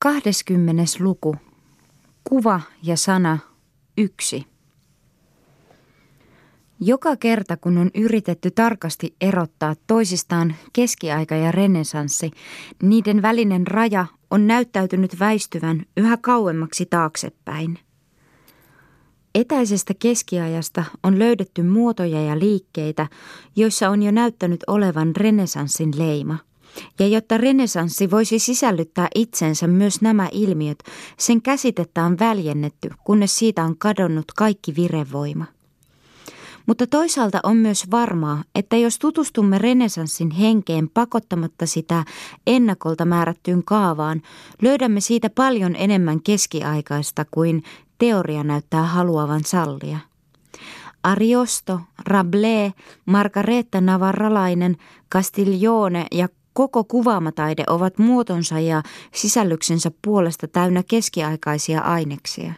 20. luku. Kuva ja sana yksi. Joka kerta kun on yritetty tarkasti erottaa toisistaan keskiaika ja renesanssi, niiden välinen raja on näyttäytynyt väistyvän yhä kauemmaksi taaksepäin. Etäisestä keskiajasta on löydetty muotoja ja liikkeitä, joissa on jo näyttänyt olevan renesanssin leima – ja jotta renesanssi voisi sisällyttää itsensä myös nämä ilmiöt, sen käsitettä on väljennetty, kunnes siitä on kadonnut kaikki virevoima. Mutta toisaalta on myös varmaa, että jos tutustumme renesanssin henkeen pakottamatta sitä ennakolta määrättyyn kaavaan, löydämme siitä paljon enemmän keskiaikaista kuin teoria näyttää haluavan sallia. Ariosto, Rabelais, Margareta Navarralainen, Castiglione ja Koko kuvaamataide ovat muotonsa ja sisällyksensä puolesta täynnä keskiaikaisia aineksia.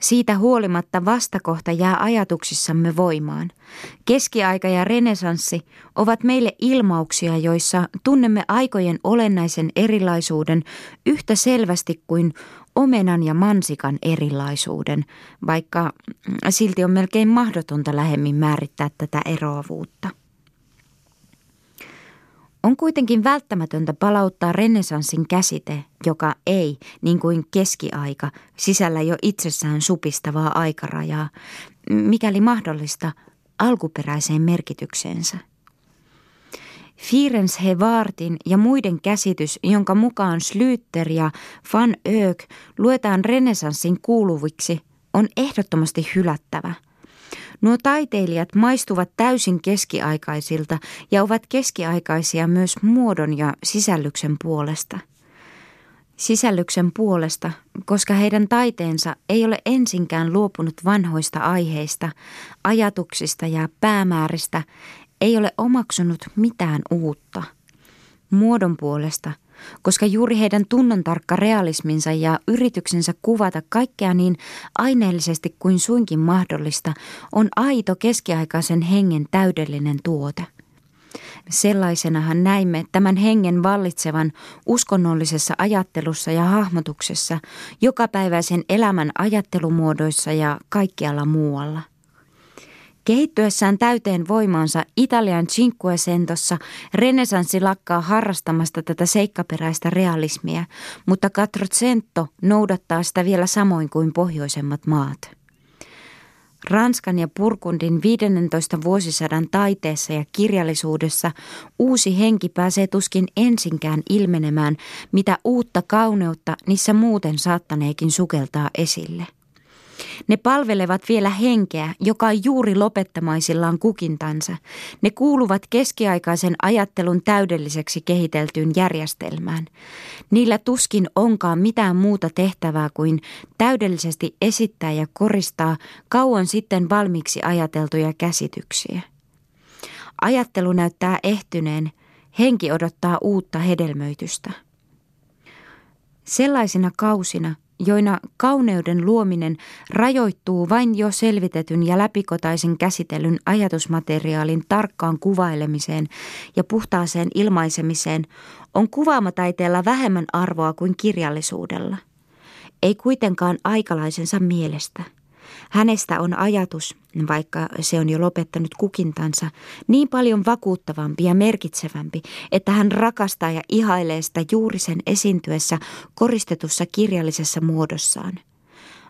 Siitä huolimatta vastakohta jää ajatuksissamme voimaan. Keskiaika ja renesanssi ovat meille ilmauksia, joissa tunnemme aikojen olennaisen erilaisuuden yhtä selvästi kuin omenan ja mansikan erilaisuuden, vaikka silti on melkein mahdotonta lähemmin määrittää tätä eroavuutta. On kuitenkin välttämätöntä palauttaa renesanssin käsite, joka ei, niin kuin keskiaika, sisällä jo itsessään supistavaa aikarajaa, mikäli mahdollista, alkuperäiseen merkitykseensä. Fierens Hevartin ja muiden käsitys, jonka mukaan Slyter ja Van Eyck luetaan renesanssin kuuluviksi, on ehdottomasti hylättävä – Nuo taiteilijat maistuvat täysin keskiaikaisilta ja ovat keskiaikaisia myös muodon ja sisällyksen puolesta. Sisällyksen puolesta, koska heidän taiteensa ei ole ensinkään luopunut vanhoista aiheista, ajatuksista ja päämääristä, ei ole omaksunut mitään uutta. Muodon puolesta, koska juuri heidän tunnontarkka realisminsa ja yrityksensä kuvata kaikkea niin aineellisesti kuin suinkin mahdollista on aito keskiaikaisen hengen täydellinen tuote. Sellaisenahan näimme tämän hengen vallitsevan uskonnollisessa ajattelussa ja hahmotuksessa, jokapäiväisen elämän ajattelumuodoissa ja kaikkialla muualla. Kehittyessään täyteen voimaansa Italian Cinquecentossa renesanssi lakkaa harrastamasta tätä seikkaperäistä realismia, mutta Quattrocento noudattaa sitä vielä samoin kuin pohjoisemmat maat. Ranskan ja Purkundin 15 vuosisadan taiteessa ja kirjallisuudessa uusi henki pääsee tuskin ensinkään ilmenemään, mitä uutta kauneutta niissä muuten saattaneekin sukeltaa esille – ne palvelevat vielä henkeä, joka on juuri lopettamaisillaan kukintansa. Ne kuuluvat keskiaikaisen ajattelun täydelliseksi kehiteltyyn järjestelmään. Niillä tuskin onkaan mitään muuta tehtävää kuin täydellisesti esittää ja koristaa kauan sitten valmiiksi ajateltuja käsityksiä. Ajattelu näyttää ehtyneen, henki odottaa uutta hedelmöitystä. Sellaisina kausina – joina kauneuden luominen rajoittuu vain jo selvitetyn ja läpikotaisen käsitellyn ajatusmateriaalin tarkkaan kuvailemiseen ja puhtaaseen ilmaisemiseen, on kuvaamataiteella vähemmän arvoa kuin kirjallisuudella. Ei kuitenkaan aikalaisensa mielestä – Hänestä on ajatus, vaikka se on jo lopettanut kukintansa, niin paljon vakuuttavampi ja merkitsevämpi, että hän rakastaa ja ihailee sitä juuri sen esiintyessä koristetussa kirjallisessa muodossaan.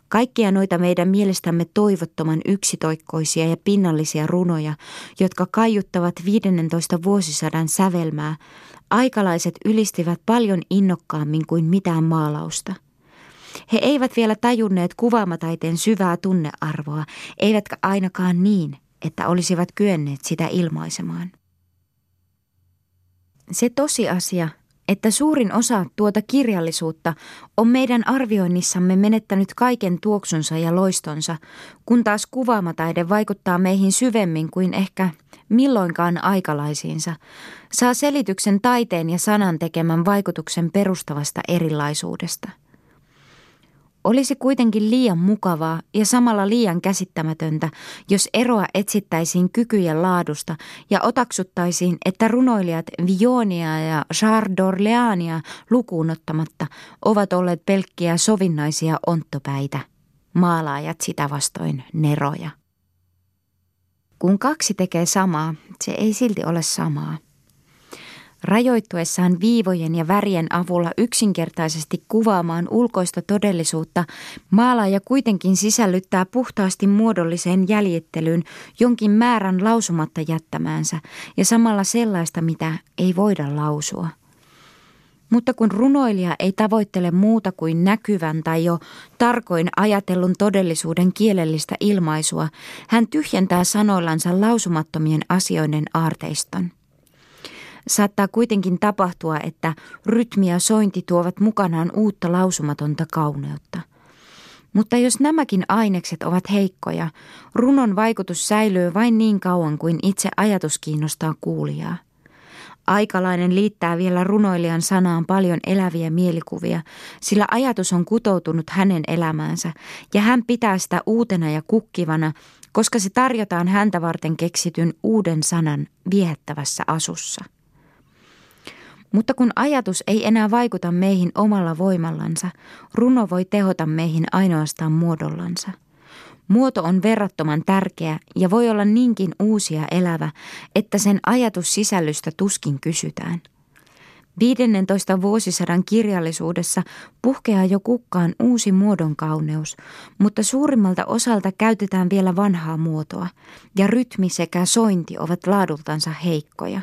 Kaikkia noita meidän mielestämme toivottoman yksitoikkoisia ja pinnallisia runoja, jotka kaiuttavat 15 vuosisadan sävelmää, aikalaiset ylistivät paljon innokkaammin kuin mitään maalausta – he eivät vielä tajunneet kuvaamataiteen syvää tunnearvoa, eivätkä ainakaan niin, että olisivat kyenneet sitä ilmaisemaan. Se tosiasia, että suurin osa tuota kirjallisuutta on meidän arvioinnissamme menettänyt kaiken tuoksunsa ja loistonsa, kun taas kuvaamataide vaikuttaa meihin syvemmin kuin ehkä milloinkaan aikalaisiinsa, saa selityksen taiteen ja sanan tekemän vaikutuksen perustavasta erilaisuudesta – Olisi kuitenkin liian mukavaa ja samalla liian käsittämätöntä, jos eroa etsittäisiin kykyjen laadusta ja otaksuttaisiin, että runoilijat Vionia ja Charles d'Orleania lukuun ottamatta ovat olleet pelkkiä sovinnaisia onttopäitä, maalaajat sitä vastoin neroja. Kun kaksi tekee samaa, se ei silti ole samaa. Rajoittuessaan viivojen ja värien avulla yksinkertaisesti kuvaamaan ulkoista todellisuutta, maalaaja kuitenkin sisällyttää puhtaasti muodolliseen jäljittelyyn jonkin määrän lausumatta jättämäänsä ja samalla sellaista, mitä ei voida lausua. Mutta kun runoilija ei tavoittele muuta kuin näkyvän tai jo tarkoin ajatellun todellisuuden kielellistä ilmaisua, hän tyhjentää sanoillansa lausumattomien asioiden aarteiston. Saattaa kuitenkin tapahtua, että rytmi ja sointi tuovat mukanaan uutta lausumatonta kauneutta. Mutta jos nämäkin ainekset ovat heikkoja, runon vaikutus säilyy vain niin kauan kuin itse ajatus kiinnostaa kuulijaa. Aikalainen liittää vielä runoilijan sanaan paljon eläviä mielikuvia, sillä ajatus on kutoutunut hänen elämäänsä ja hän pitää sitä uutena ja kukkivana, koska se tarjotaan häntä varten keksityn uuden sanan viehättävässä asussa. Mutta kun ajatus ei enää vaikuta meihin omalla voimallansa, runo voi tehota meihin ainoastaan muodollansa. Muoto on verrattoman tärkeä ja voi olla niinkin uusia elävä, että sen ajatus sisällystä tuskin kysytään. 15 vuosisadan kirjallisuudessa puhkeaa jo kukkaan uusi muodon kauneus, mutta suurimmalta osalta käytetään vielä vanhaa muotoa, ja rytmi sekä sointi ovat laadultansa heikkoja.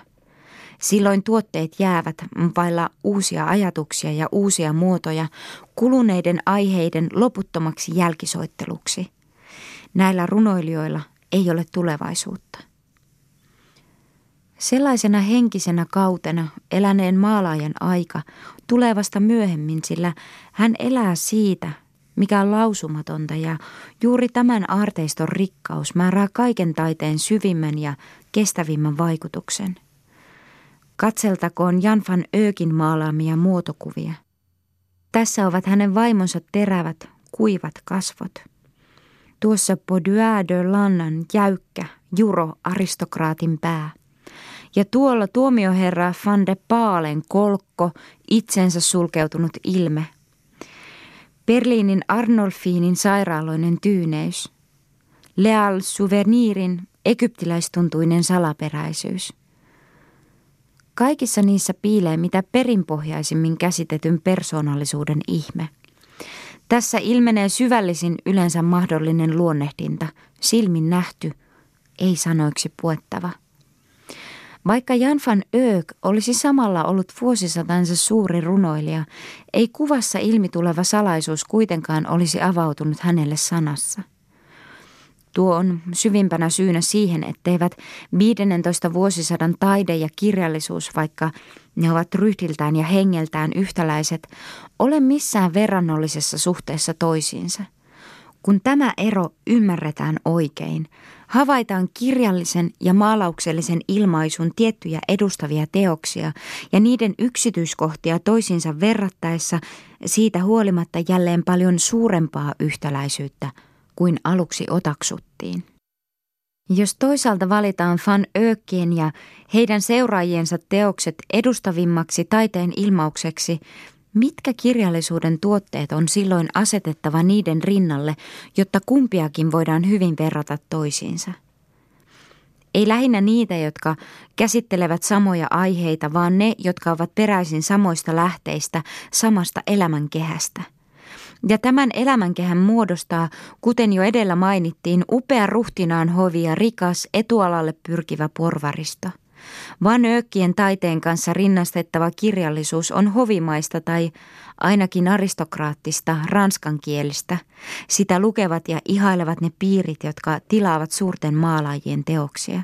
Silloin tuotteet jäävät vailla uusia ajatuksia ja uusia muotoja kuluneiden aiheiden loputtomaksi jälkisoitteluksi. Näillä runoilijoilla ei ole tulevaisuutta. Sellaisena henkisenä kautena eläneen maalaajan aika tulee vasta myöhemmin, sillä hän elää siitä, mikä on lausumatonta ja juuri tämän aarteiston rikkaus määrää kaiken taiteen syvimmän ja kestävimmän vaikutuksen – Katseltakoon Jan van Öökin maalaamia muotokuvia. Tässä ovat hänen vaimonsa terävät, kuivat kasvot. Tuossa Baudoin de Lannan jäykkä, juro aristokraatin pää. Ja tuolla tuomioherra van de Paalen kolkko, itsensä sulkeutunut ilme. Berliinin Arnolfiinin sairaaloinen tyyneys. Leal Souvenirin egyptiläistuntuinen salaperäisyys. Kaikissa niissä piilee mitä perinpohjaisimmin käsitetyn persoonallisuuden ihme. Tässä ilmenee syvällisin yleensä mahdollinen luonnehdinta, silmin nähty, ei sanoiksi puettava. Vaikka Jan van Öök olisi samalla ollut vuosisatansa suuri runoilija, ei kuvassa ilmituleva salaisuus kuitenkaan olisi avautunut hänelle sanassa – Tuo on syvimpänä syynä siihen, etteivät 15 vuosisadan taide ja kirjallisuus, vaikka ne ovat ryhdiltään ja hengeltään yhtäläiset, ole missään verrannollisessa suhteessa toisiinsa. Kun tämä ero ymmärretään oikein, havaitaan kirjallisen ja maalauksellisen ilmaisun tiettyjä edustavia teoksia ja niiden yksityiskohtia toisiinsa verrattaessa siitä huolimatta jälleen paljon suurempaa yhtäläisyyttä – kuin aluksi otaksuttiin. Jos toisaalta valitaan Van Öökkien ja heidän seuraajiensa teokset edustavimmaksi taiteen ilmaukseksi, mitkä kirjallisuuden tuotteet on silloin asetettava niiden rinnalle, jotta kumpiakin voidaan hyvin verrata toisiinsa? Ei lähinnä niitä, jotka käsittelevät samoja aiheita, vaan ne, jotka ovat peräisin samoista lähteistä, samasta elämänkehästä – ja tämän elämänkehän muodostaa, kuten jo edellä mainittiin, upea ruhtinaan hovi ja rikas etualalle pyrkivä porvaristo. Van Öökkien taiteen kanssa rinnastettava kirjallisuus on hovimaista tai ainakin aristokraattista ranskankielistä. Sitä lukevat ja ihailevat ne piirit, jotka tilaavat suurten maalaajien teoksia.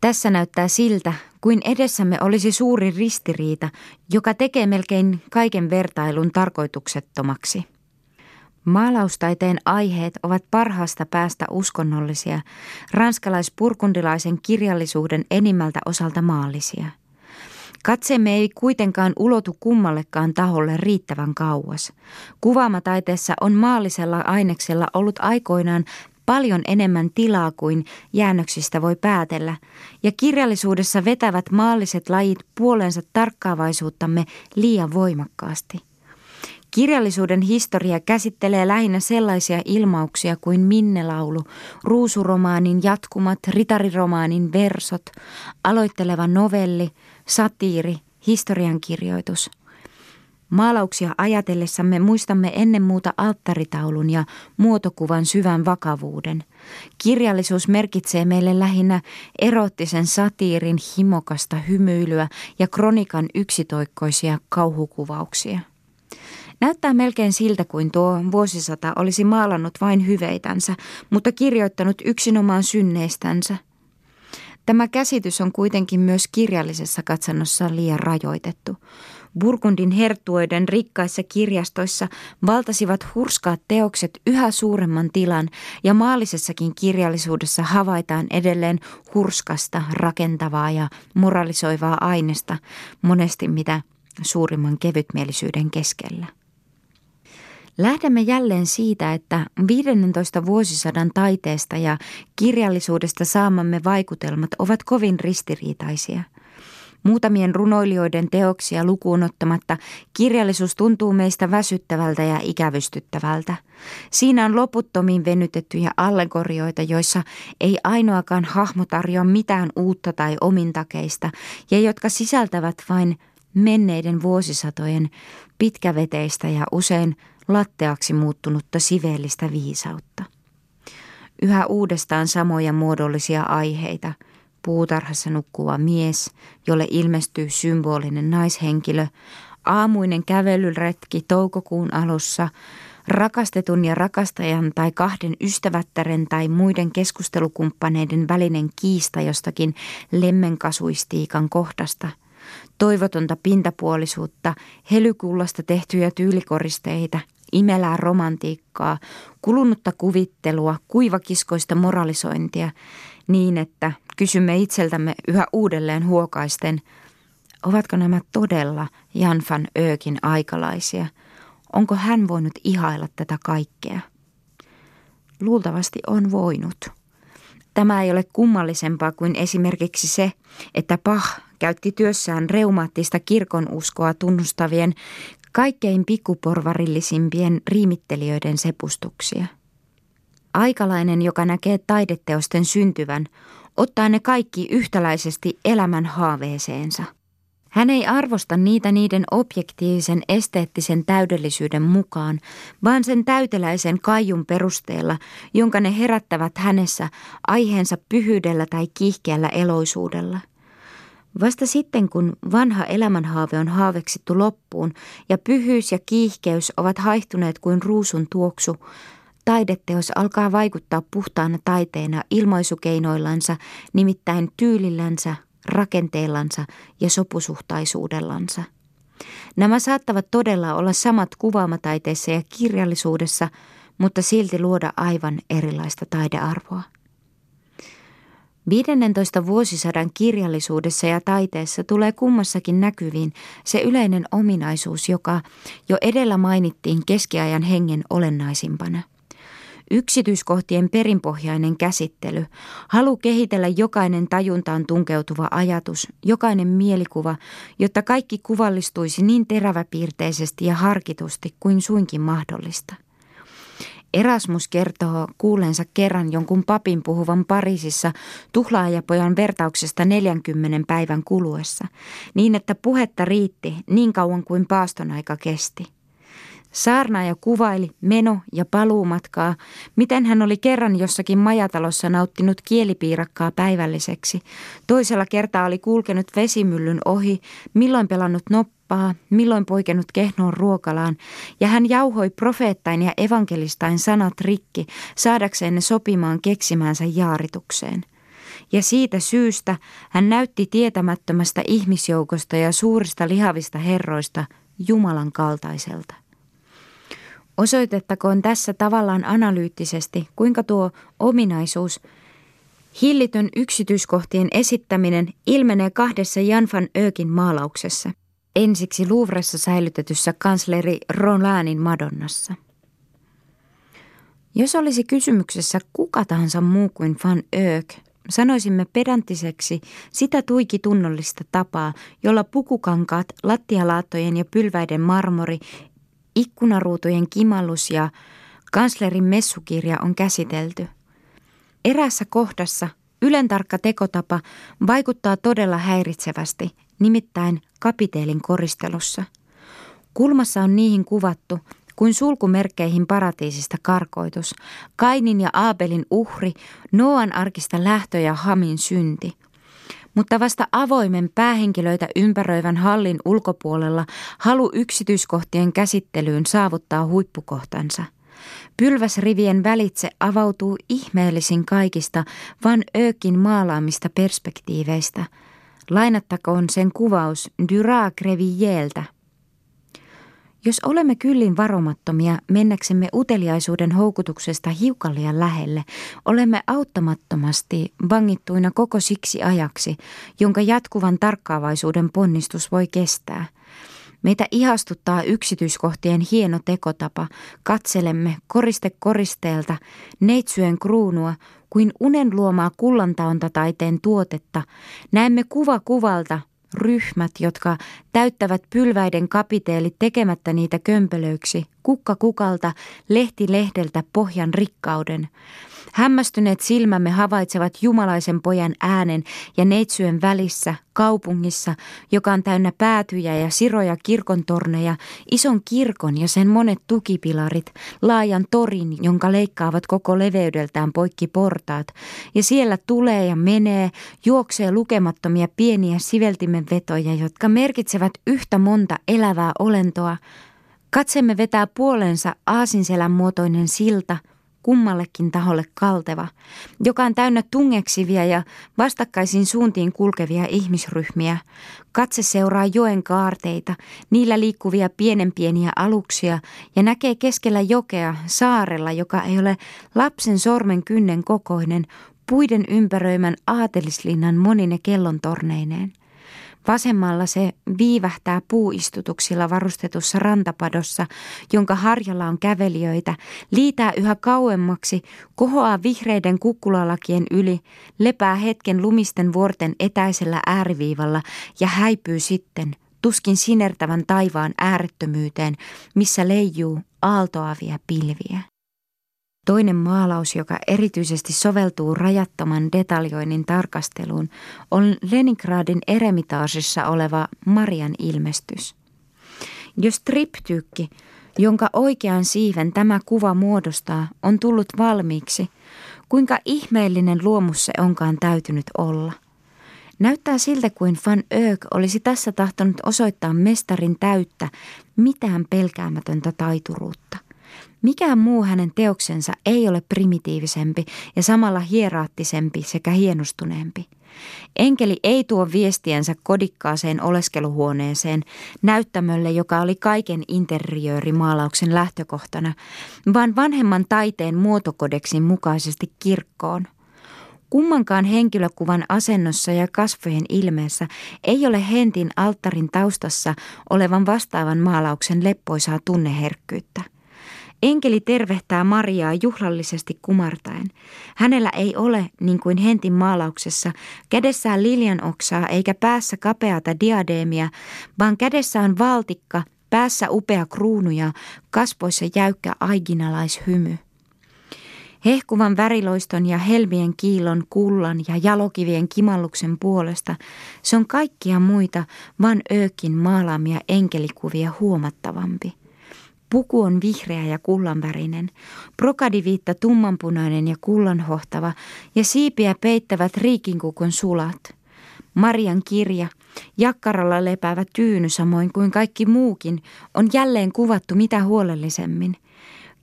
Tässä näyttää siltä, kuin edessämme olisi suuri ristiriita, joka tekee melkein kaiken vertailun tarkoituksettomaksi. Maalaustaiteen aiheet ovat parhaasta päästä uskonnollisia, ranskalaispurkundilaisen kirjallisuuden enimmältä osalta maallisia. Katseemme ei kuitenkaan ulotu kummallekaan taholle riittävän kauas. Kuvaamataiteessa on maallisella aineksella ollut aikoinaan paljon enemmän tilaa kuin jäännöksistä voi päätellä, ja kirjallisuudessa vetävät maalliset lajit puolensa tarkkaavaisuuttamme liian voimakkaasti. Kirjallisuuden historia käsittelee lähinnä sellaisia ilmauksia kuin minnelaulu, ruusuromaanin jatkumat, ritariromaanin versot, aloitteleva novelli, satiiri, historiankirjoitus. Maalauksia ajatellessamme muistamme ennen muuta alttaritaulun ja muotokuvan syvän vakavuuden. Kirjallisuus merkitsee meille lähinnä erottisen satiirin himokasta hymyilyä ja kronikan yksitoikkoisia kauhukuvauksia. Näyttää melkein siltä kuin tuo vuosisata olisi maalannut vain hyveitänsä, mutta kirjoittanut yksinomaan synneistänsä. Tämä käsitys on kuitenkin myös kirjallisessa katsannossa liian rajoitettu. Burgundin herttuoiden rikkaissa kirjastoissa valtasivat hurskaat teokset yhä suuremman tilan ja maallisessakin kirjallisuudessa havaitaan edelleen hurskasta, rakentavaa ja moralisoivaa aineesta, monesti mitä suurimman kevytmielisyyden keskellä. Lähdemme jälleen siitä, että 15 vuosisadan taiteesta ja kirjallisuudesta saamamme vaikutelmat ovat kovin ristiriitaisia. Muutamien runoilijoiden teoksia lukuun ottamatta kirjallisuus tuntuu meistä väsyttävältä ja ikävystyttävältä. Siinä on loputtomiin venytettyjä allegorioita, joissa ei ainoakaan hahmo tarjoa mitään uutta tai omintakeista ja jotka sisältävät vain menneiden vuosisatojen pitkäveteistä ja usein latteaksi muuttunutta siveellistä viisautta. Yhä uudestaan samoja muodollisia aiheita. Puutarhassa nukkuva mies, jolle ilmestyy symbolinen naishenkilö, aamuinen kävelyretki toukokuun alussa, rakastetun ja rakastajan tai kahden ystävättären tai muiden keskustelukumppaneiden välinen kiista jostakin lemmenkasuistiikan kohdasta – toivotonta pintapuolisuutta, helykullasta tehtyjä tyylikoristeita, imelää romantiikkaa, kulunutta kuvittelua, kuivakiskoista moralisointia, niin että kysymme itseltämme yhä uudelleen huokaisten, ovatko nämä todella Jan van Öökin aikalaisia? Onko hän voinut ihailla tätä kaikkea? Luultavasti on voinut. Tämä ei ole kummallisempaa kuin esimerkiksi se, että Pah käytti työssään reumaattista kirkonuskoa tunnustavien kaikkein pikkuporvarillisimpien riimittelijöiden sepustuksia. Aikalainen, joka näkee taideteosten syntyvän, ottaa ne kaikki yhtäläisesti elämän haaveeseensa. Hän ei arvosta niitä niiden objektiivisen esteettisen täydellisyyden mukaan, vaan sen täyteläisen kaijun perusteella, jonka ne herättävät hänessä aiheensa pyhyydellä tai kiihkeällä eloisuudella – Vasta sitten, kun vanha elämänhaave on haaveksittu loppuun ja pyhyys ja kiihkeys ovat haihtuneet kuin ruusun tuoksu, taideteos alkaa vaikuttaa puhtaana taiteena ilmaisukeinoillansa, nimittäin tyylillänsä, rakenteellansa ja sopusuhtaisuudellansa. Nämä saattavat todella olla samat kuvaamataiteessa ja kirjallisuudessa, mutta silti luoda aivan erilaista taidearvoa. 15 vuosisadan kirjallisuudessa ja taiteessa tulee kummassakin näkyviin se yleinen ominaisuus, joka jo edellä mainittiin keskiajan hengen olennaisimpana. Yksityiskohtien perinpohjainen käsittely, halu kehitellä jokainen tajuntaan tunkeutuva ajatus, jokainen mielikuva, jotta kaikki kuvallistuisi niin teräväpiirteisesti ja harkitusti kuin suinkin mahdollista – Erasmus kertoo kuulensa kerran jonkun papin puhuvan Pariisissa tuhlaajapojan vertauksesta 40 päivän kuluessa, niin että puhetta riitti niin kauan kuin paaston aika kesti. Saarnaaja kuvaili meno- ja paluumatkaa, miten hän oli kerran jossakin majatalossa nauttinut kielipiirakkaa päivälliseksi. Toisella kertaa oli kulkenut vesimyllyn ohi, milloin pelannut noppaa, milloin poikennut kehnoon ruokalaan, ja hän jauhoi profeettain ja evankelistain sanat rikki, saadakseen ne sopimaan keksimäänsä jaaritukseen. Ja siitä syystä hän näytti tietämättömästä ihmisjoukosta ja suurista lihavista herroista Jumalan kaltaiselta. Osoitettakoon tässä tavallaan analyyttisesti, kuinka tuo ominaisuus Hillitön yksityiskohtien esittäminen ilmenee kahdessa Jan van Ökin maalauksessa. Ensiksi Louvressa säilytetyssä kansleri Rolandin Madonnassa. Jos olisi kysymyksessä kuka tahansa muu kuin Van Öök, sanoisimme pedanttiseksi sitä tuiki tunnollista tapaa, jolla pukukankaat, lattialaattojen ja pylväiden marmori, ikkunaruutujen kimallus ja kanslerin messukirja on käsitelty. Erässä kohdassa ylentarkka tekotapa vaikuttaa todella häiritsevästi, nimittäin kapiteelin koristelussa. Kulmassa on niihin kuvattu – kuin sulkumerkkeihin paratiisista karkoitus, Kainin ja Aabelin uhri, Noan arkista lähtö ja Hamin synti. Mutta vasta avoimen päähenkilöitä ympäröivän hallin ulkopuolella halu yksityiskohtien käsittelyyn saavuttaa huippukohtansa. Pylväsrivien välitse avautuu ihmeellisin kaikista Van Ökin maalaamista perspektiiveistä. Lainattakoon sen kuvaus Dyra Greviljeltä – jos olemme kyllin varomattomia mennäksemme uteliaisuuden houkutuksesta hiukan liian lähelle, olemme auttamattomasti vangittuina koko siksi ajaksi, jonka jatkuvan tarkkaavaisuuden ponnistus voi kestää. Meitä ihastuttaa yksityiskohtien hieno tekotapa, katselemme koriste koristeelta, neitsyön kruunua, kuin unen luomaa kullantaontataiteen tuotetta, näemme kuva kuvalta ryhmät, jotka täyttävät pylväiden kapiteelit tekemättä niitä kömpelöiksi, kukka kukalta, lehti lehdeltä pohjan rikkauden. Hämmästyneet silmämme havaitsevat jumalaisen pojan äänen ja neitsyön välissä, kaupungissa, joka on täynnä päätyjä ja siroja kirkontorneja, ison kirkon ja sen monet tukipilarit, laajan torin, jonka leikkaavat koko leveydeltään poikki portaat, ja siellä tulee ja menee, juoksee lukemattomia pieniä siveltimen vetoja, jotka merkitsevät yhtä monta elävää olentoa. Katsemme vetää puolensa aasinselän muotoinen silta – kummallekin taholle kalteva, joka on täynnä tungeksivia ja vastakkaisiin suuntiin kulkevia ihmisryhmiä. Katse seuraa joen kaarteita, niillä liikkuvia pienenpieniä aluksia ja näkee keskellä jokea saarella, joka ei ole lapsen sormen kynnen kokoinen, puiden ympäröimän aatelislinnan monine kellontorneineen. Vasemmalla se viivähtää puuistutuksilla varustetussa rantapadossa, jonka harjalla on kävelijöitä, liitää yhä kauemmaksi, kohoaa vihreiden kukkulalakien yli, lepää hetken lumisten vuorten etäisellä ääriviivalla ja häipyy sitten, tuskin sinertävän taivaan äärettömyyteen, missä leijuu aaltoavia pilviä. Toinen maalaus, joka erityisesti soveltuu rajattoman detaljoinnin tarkasteluun, on Leningradin eremitaasissa oleva Marian ilmestys. Jos triptyykki, jonka oikean siiven tämä kuva muodostaa, on tullut valmiiksi, kuinka ihmeellinen luomus se onkaan täytynyt olla. Näyttää siltä kuin Van Öök olisi tässä tahtonut osoittaa mestarin täyttä, mitään pelkäämätöntä taituruutta. Mikään muu hänen teoksensa ei ole primitiivisempi ja samalla hieraattisempi sekä hienostuneempi. Enkeli ei tuo viestiensä kodikkaaseen oleskeluhuoneeseen, näyttämölle, joka oli kaiken interiöörimaalauksen lähtökohtana, vaan vanhemman taiteen muotokodeksin mukaisesti kirkkoon. Kummankaan henkilökuvan asennossa ja kasvojen ilmeessä ei ole Hentin alttarin taustassa olevan vastaavan maalauksen leppoisaa tunneherkkyyttä. Enkeli tervehtää Mariaa juhlallisesti kumartaen. Hänellä ei ole, niin kuin Hentin maalauksessa, kädessään liljan oksaa eikä päässä kapeata diadeemia, vaan kädessä on valtikka, päässä upea kruunu ja kasvoissa jäykkä aiginalaishymy. Hehkuvan väriloiston ja helmien kiilon, kullan ja jalokivien kimalluksen puolesta se on kaikkia muita Van Öökin maalaamia enkelikuvia huomattavampi. Puku on vihreä ja kullanvärinen, brokadiviitta tummanpunainen ja kullanhohtava ja siipiä peittävät riikinkukun sulat. Marian kirja, jakkaralla lepäävä tyyny samoin kuin kaikki muukin, on jälleen kuvattu mitä huolellisemmin.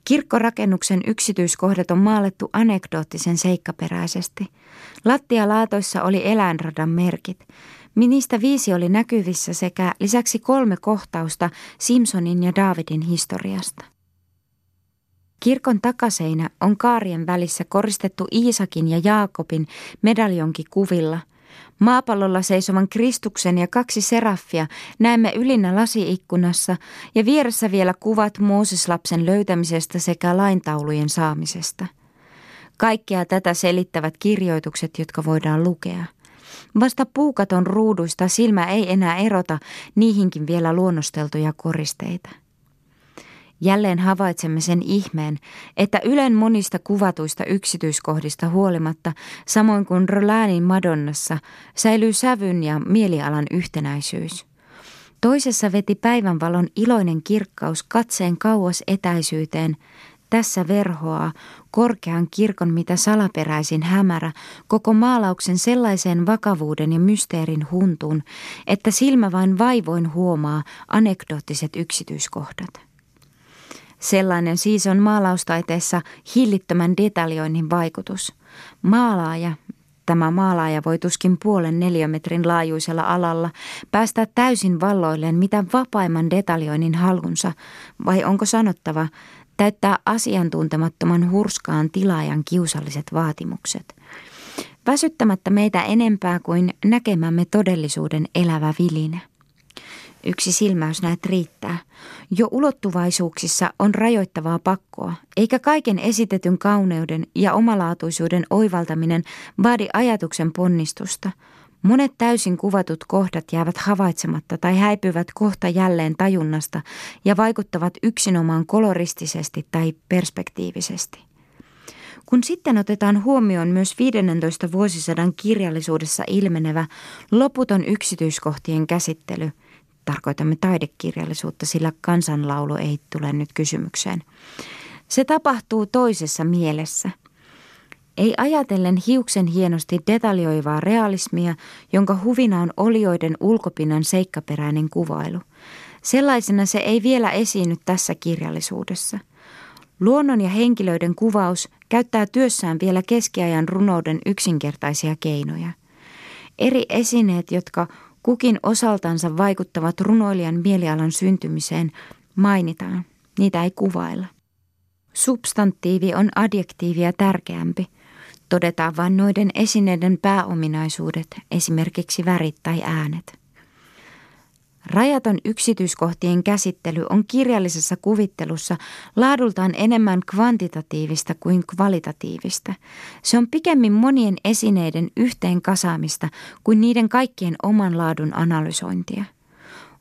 Kirkkorakennuksen yksityiskohdat on maalettu anekdoottisen seikkaperäisesti. Lattialaatoissa oli eläinradan merkit. Niistä viisi oli näkyvissä sekä lisäksi kolme kohtausta Simpsonin ja Davidin historiasta. Kirkon takaseinä on kaarien välissä koristettu Iisakin ja Jaakobin medaljonki kuvilla. Maapallolla seisovan Kristuksen ja kaksi seraffia näemme ylinnä lasiikkunassa ja vieressä vielä kuvat Mooseslapsen löytämisestä sekä laintaulujen saamisesta. Kaikkea tätä selittävät kirjoitukset, jotka voidaan lukea. Vasta puukaton ruuduista silmä ei enää erota niihinkin vielä luonnosteltuja koristeita. Jälleen havaitsemme sen ihmeen, että Ylen monista kuvatuista yksityiskohdista huolimatta, samoin kuin Rolanin Madonnassa, säilyy sävyn ja mielialan yhtenäisyys. Toisessa veti päivänvalon iloinen kirkkaus katseen kauas etäisyyteen. Tässä verhoaa korkean kirkon mitä salaperäisin hämärä koko maalauksen sellaiseen vakavuuden ja mysteerin huntuun, että silmä vain vaivoin huomaa anekdoottiset yksityiskohdat. Sellainen siis on maalaustaiteessa hillittömän detaljoinnin vaikutus. Maalaaja, tämä maalaaja voi tuskin puolen neliömetrin laajuisella alalla päästä täysin valloilleen mitä vapaimman detaljoinnin halunsa, vai onko sanottava, täyttää asiantuntemattoman hurskaan tilaajan kiusalliset vaatimukset. Väsyttämättä meitä enempää kuin näkemämme todellisuuden elävä viline. Yksi silmäys näet riittää. Jo ulottuvaisuuksissa on rajoittavaa pakkoa, eikä kaiken esitetyn kauneuden ja omalaatuisuuden oivaltaminen vaadi ajatuksen ponnistusta. Monet täysin kuvatut kohdat jäävät havaitsematta tai häipyvät kohta jälleen tajunnasta ja vaikuttavat yksinomaan koloristisesti tai perspektiivisesti. Kun sitten otetaan huomioon myös 15 vuosisadan kirjallisuudessa ilmenevä loputon yksityiskohtien käsittely – tarkoitamme taidekirjallisuutta, sillä kansanlaulu ei tule nyt kysymykseen. Se tapahtuu toisessa mielessä. Ei ajatellen hiuksen hienosti detaljoivaa realismia, jonka huvina on olioiden ulkopinnan seikkaperäinen kuvailu. Sellaisena se ei vielä esiinny tässä kirjallisuudessa. Luonnon ja henkilöiden kuvaus käyttää työssään vielä keskiajan runouden yksinkertaisia keinoja. Eri esineet, jotka kukin osaltansa vaikuttavat runoilijan mielialan syntymiseen, mainitaan. Niitä ei kuvailla. Substantiivi on adjektiivia tärkeämpi. Todetaan vain noiden esineiden pääominaisuudet, esimerkiksi värit tai äänet. Rajaton yksityiskohtien käsittely on kirjallisessa kuvittelussa laadultaan enemmän kvantitatiivista kuin kvalitatiivista. Se on pikemmin monien esineiden yhteen kasaamista kuin niiden kaikkien oman laadun analysointia.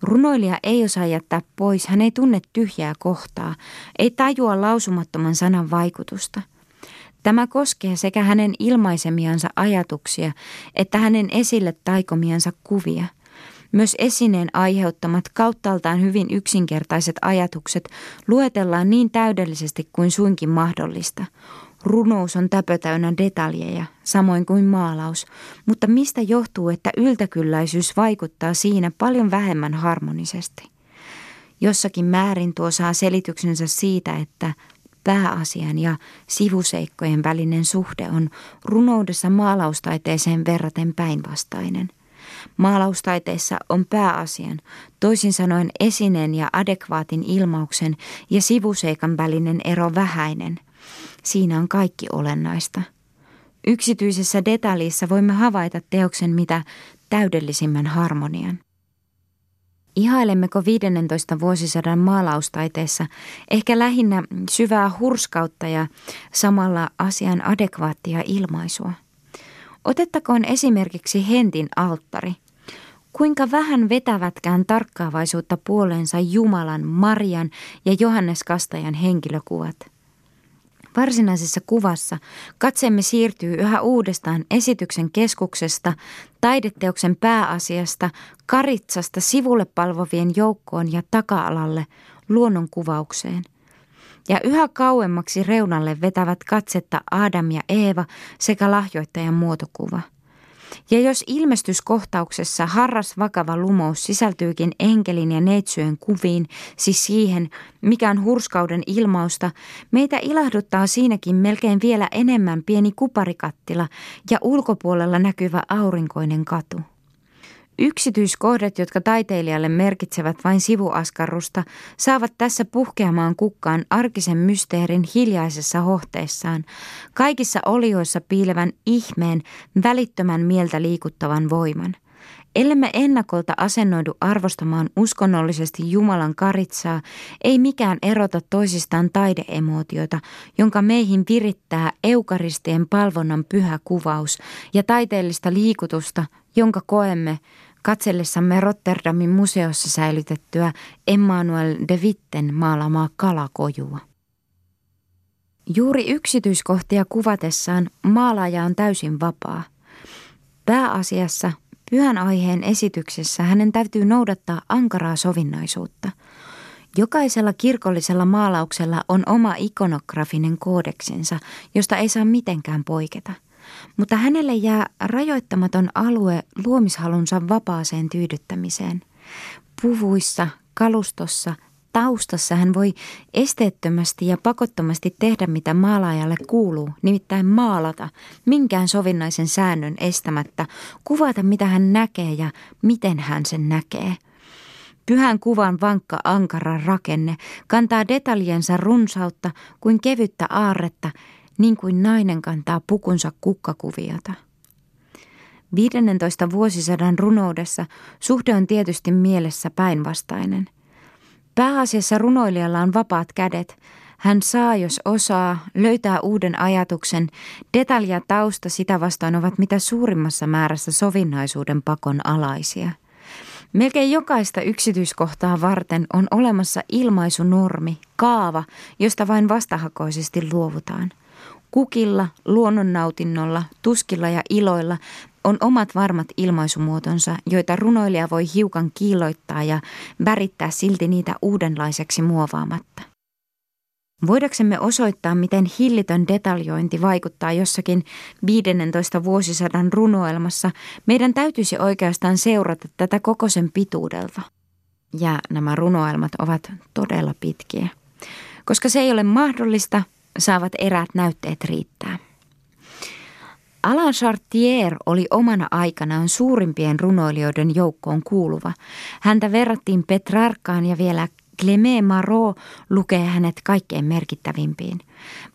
Runoilija ei osaa jättää pois, hän ei tunne tyhjää kohtaa, ei tajua lausumattoman sanan vaikutusta. Tämä koskee sekä hänen ilmaisemiansa ajatuksia että hänen esille taikomiansa kuvia – myös esineen aiheuttamat kauttaaltaan hyvin yksinkertaiset ajatukset luetellaan niin täydellisesti kuin suinkin mahdollista. Runous on täpötäynnä detaljeja, samoin kuin maalaus, mutta mistä johtuu, että yltäkylläisyys vaikuttaa siinä paljon vähemmän harmonisesti? Jossakin määrin tuo saa selityksensä siitä, että pääasian ja sivuseikkojen välinen suhde on runoudessa maalaustaiteeseen verraten päinvastainen – Maalaustaiteessa on pääasian, toisin sanoen esineen ja adekvaatin ilmauksen ja sivuseikan välinen ero vähäinen. Siinä on kaikki olennaista. Yksityisessä detaljissa voimme havaita teoksen mitä täydellisimmän harmonian. Ihailemmeko 15 vuosisadan maalaustaiteessa ehkä lähinnä syvää hurskautta ja samalla asian adekvaattia ilmaisua? Otettakoon esimerkiksi Hentin alttari. Kuinka vähän vetävätkään tarkkaavaisuutta puoleensa Jumalan, Marian ja Johannes Kastajan henkilökuvat. Varsinaisessa kuvassa katseemme siirtyy yhä uudestaan esityksen keskuksesta, taideteoksen pääasiasta, karitsasta sivulle palvovien joukkoon ja taka-alalle, luonnon kuvaukseen – ja yhä kauemmaksi reunalle vetävät katsetta Adam ja Eeva sekä lahjoittajan muotokuva. Ja jos ilmestyskohtauksessa harras vakava lumous sisältyykin enkelin ja neitsyön kuviin, siis siihen, mikä on hurskauden ilmausta, meitä ilahduttaa siinäkin melkein vielä enemmän pieni kuparikattila ja ulkopuolella näkyvä aurinkoinen katu. Yksityiskohdat, jotka taiteilijalle merkitsevät vain sivuaskarrusta, saavat tässä puhkeamaan kukkaan arkisen mysteerin hiljaisessa hohteessaan, kaikissa olioissa piilevän ihmeen, välittömän mieltä liikuttavan voiman. Ellemme ennakolta asennoidu arvostamaan uskonnollisesti Jumalan karitsaa, ei mikään erota toisistaan taideemootiota, jonka meihin virittää eukaristien palvonnan pyhä kuvaus ja taiteellista liikutusta, jonka koemme katsellessamme Rotterdamin museossa säilytettyä Emmanuel de Witten maalamaa kalakojua. Juuri yksityiskohtia kuvatessaan maalaaja on täysin vapaa. Pääasiassa pyhän aiheen esityksessä hänen täytyy noudattaa ankaraa sovinnaisuutta. Jokaisella kirkollisella maalauksella on oma ikonografinen koodeksensa, josta ei saa mitenkään poiketa – mutta hänelle jää rajoittamaton alue luomishalunsa vapaaseen tyydyttämiseen. Puvuissa, kalustossa, taustassa hän voi esteettömästi ja pakottomasti tehdä mitä maalaajalle kuuluu, nimittäin maalata, minkään sovinnaisen säännön estämättä, kuvata mitä hän näkee ja miten hän sen näkee. Pyhän kuvan vankka ankara rakenne kantaa detaljensa runsautta kuin kevyttä aarretta niin kuin nainen kantaa pukunsa kukkakuviota. 15 vuosisadan runoudessa suhde on tietysti mielessä päinvastainen. Pääasiassa runoilijalla on vapaat kädet. Hän saa, jos osaa, löytää uuden ajatuksen. Detalja ja tausta sitä vastaan ovat mitä suurimmassa määrässä sovinnaisuuden pakon alaisia. Melkein jokaista yksityiskohtaa varten on olemassa ilmaisunormi, kaava, josta vain vastahakoisesti luovutaan – Kukilla, luonnonnautinnolla, tuskilla ja iloilla on omat varmat ilmaisumuotonsa, joita runoilija voi hiukan kiiloittaa ja värittää silti niitä uudenlaiseksi muovaamatta. Voidaksemme osoittaa, miten hillitön detaljointi vaikuttaa jossakin 15 vuosisadan runoelmassa, meidän täytyisi oikeastaan seurata tätä koko sen pituudelta. Ja nämä runoelmat ovat todella pitkiä. Koska se ei ole mahdollista, saavat eräät näytteet riittää. Alain Chartier oli omana aikanaan suurimpien runoilijoiden joukkoon kuuluva. Häntä verrattiin Petrarkaan ja vielä Clemé Marot lukee hänet kaikkein merkittävimpiin.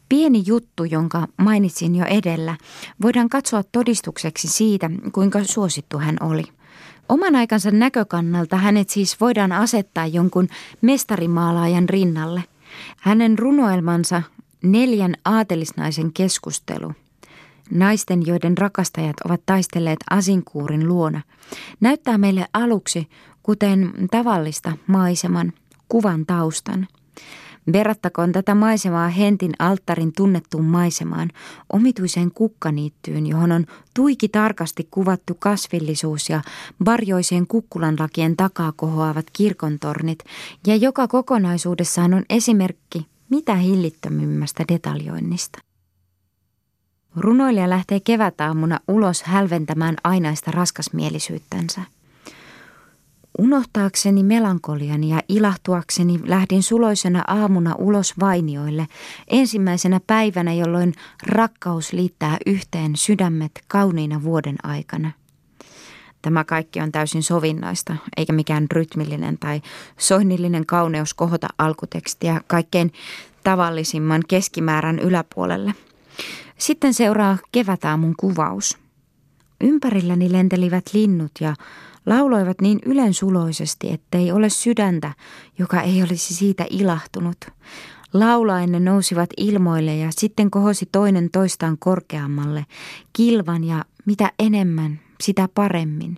Pieni juttu, jonka mainitsin jo edellä, voidaan katsoa todistukseksi siitä, kuinka suosittu hän oli. Oman aikansa näkökannalta hänet siis voidaan asettaa jonkun mestarimaalaajan rinnalle. Hänen runoelmansa Neljän aatelisnaisen keskustelu. Naisten, joiden rakastajat ovat taistelleet asinkuurin luona, näyttää meille aluksi, kuten tavallista maiseman, kuvan taustan. Verrattakoon tätä maisemaa Hentin alttarin tunnettuun maisemaan, omituiseen kukkaniittyyn, johon on tuiki tarkasti kuvattu kasvillisuus ja varjoiseen kukkulanlakien takaa kohoavat kirkontornit, ja joka kokonaisuudessaan on esimerkki mitä hillittömimmästä detaljoinnista. Runoilija lähtee kevätaamuna ulos hälventämään ainaista raskasmielisyyttänsä. Unohtaakseni melankoliani ja ilahtuakseni lähdin suloisena aamuna ulos vainioille, ensimmäisenä päivänä, jolloin rakkaus liittää yhteen sydämet kauniina vuoden aikana. Tämä kaikki on täysin sovinnaista, eikä mikään rytmillinen tai soinnillinen kauneus kohota alkutekstiä kaikkein tavallisimman keskimäärän yläpuolelle. Sitten seuraa kevätaamun kuvaus. Ympärilläni lentelivät linnut ja lauloivat niin ylensuloisesti, ettei ole sydäntä, joka ei olisi siitä ilahtunut. Laulaen nousivat ilmoille ja sitten kohosi toinen toistaan korkeammalle, kilvan ja mitä enemmän, sitä paremmin.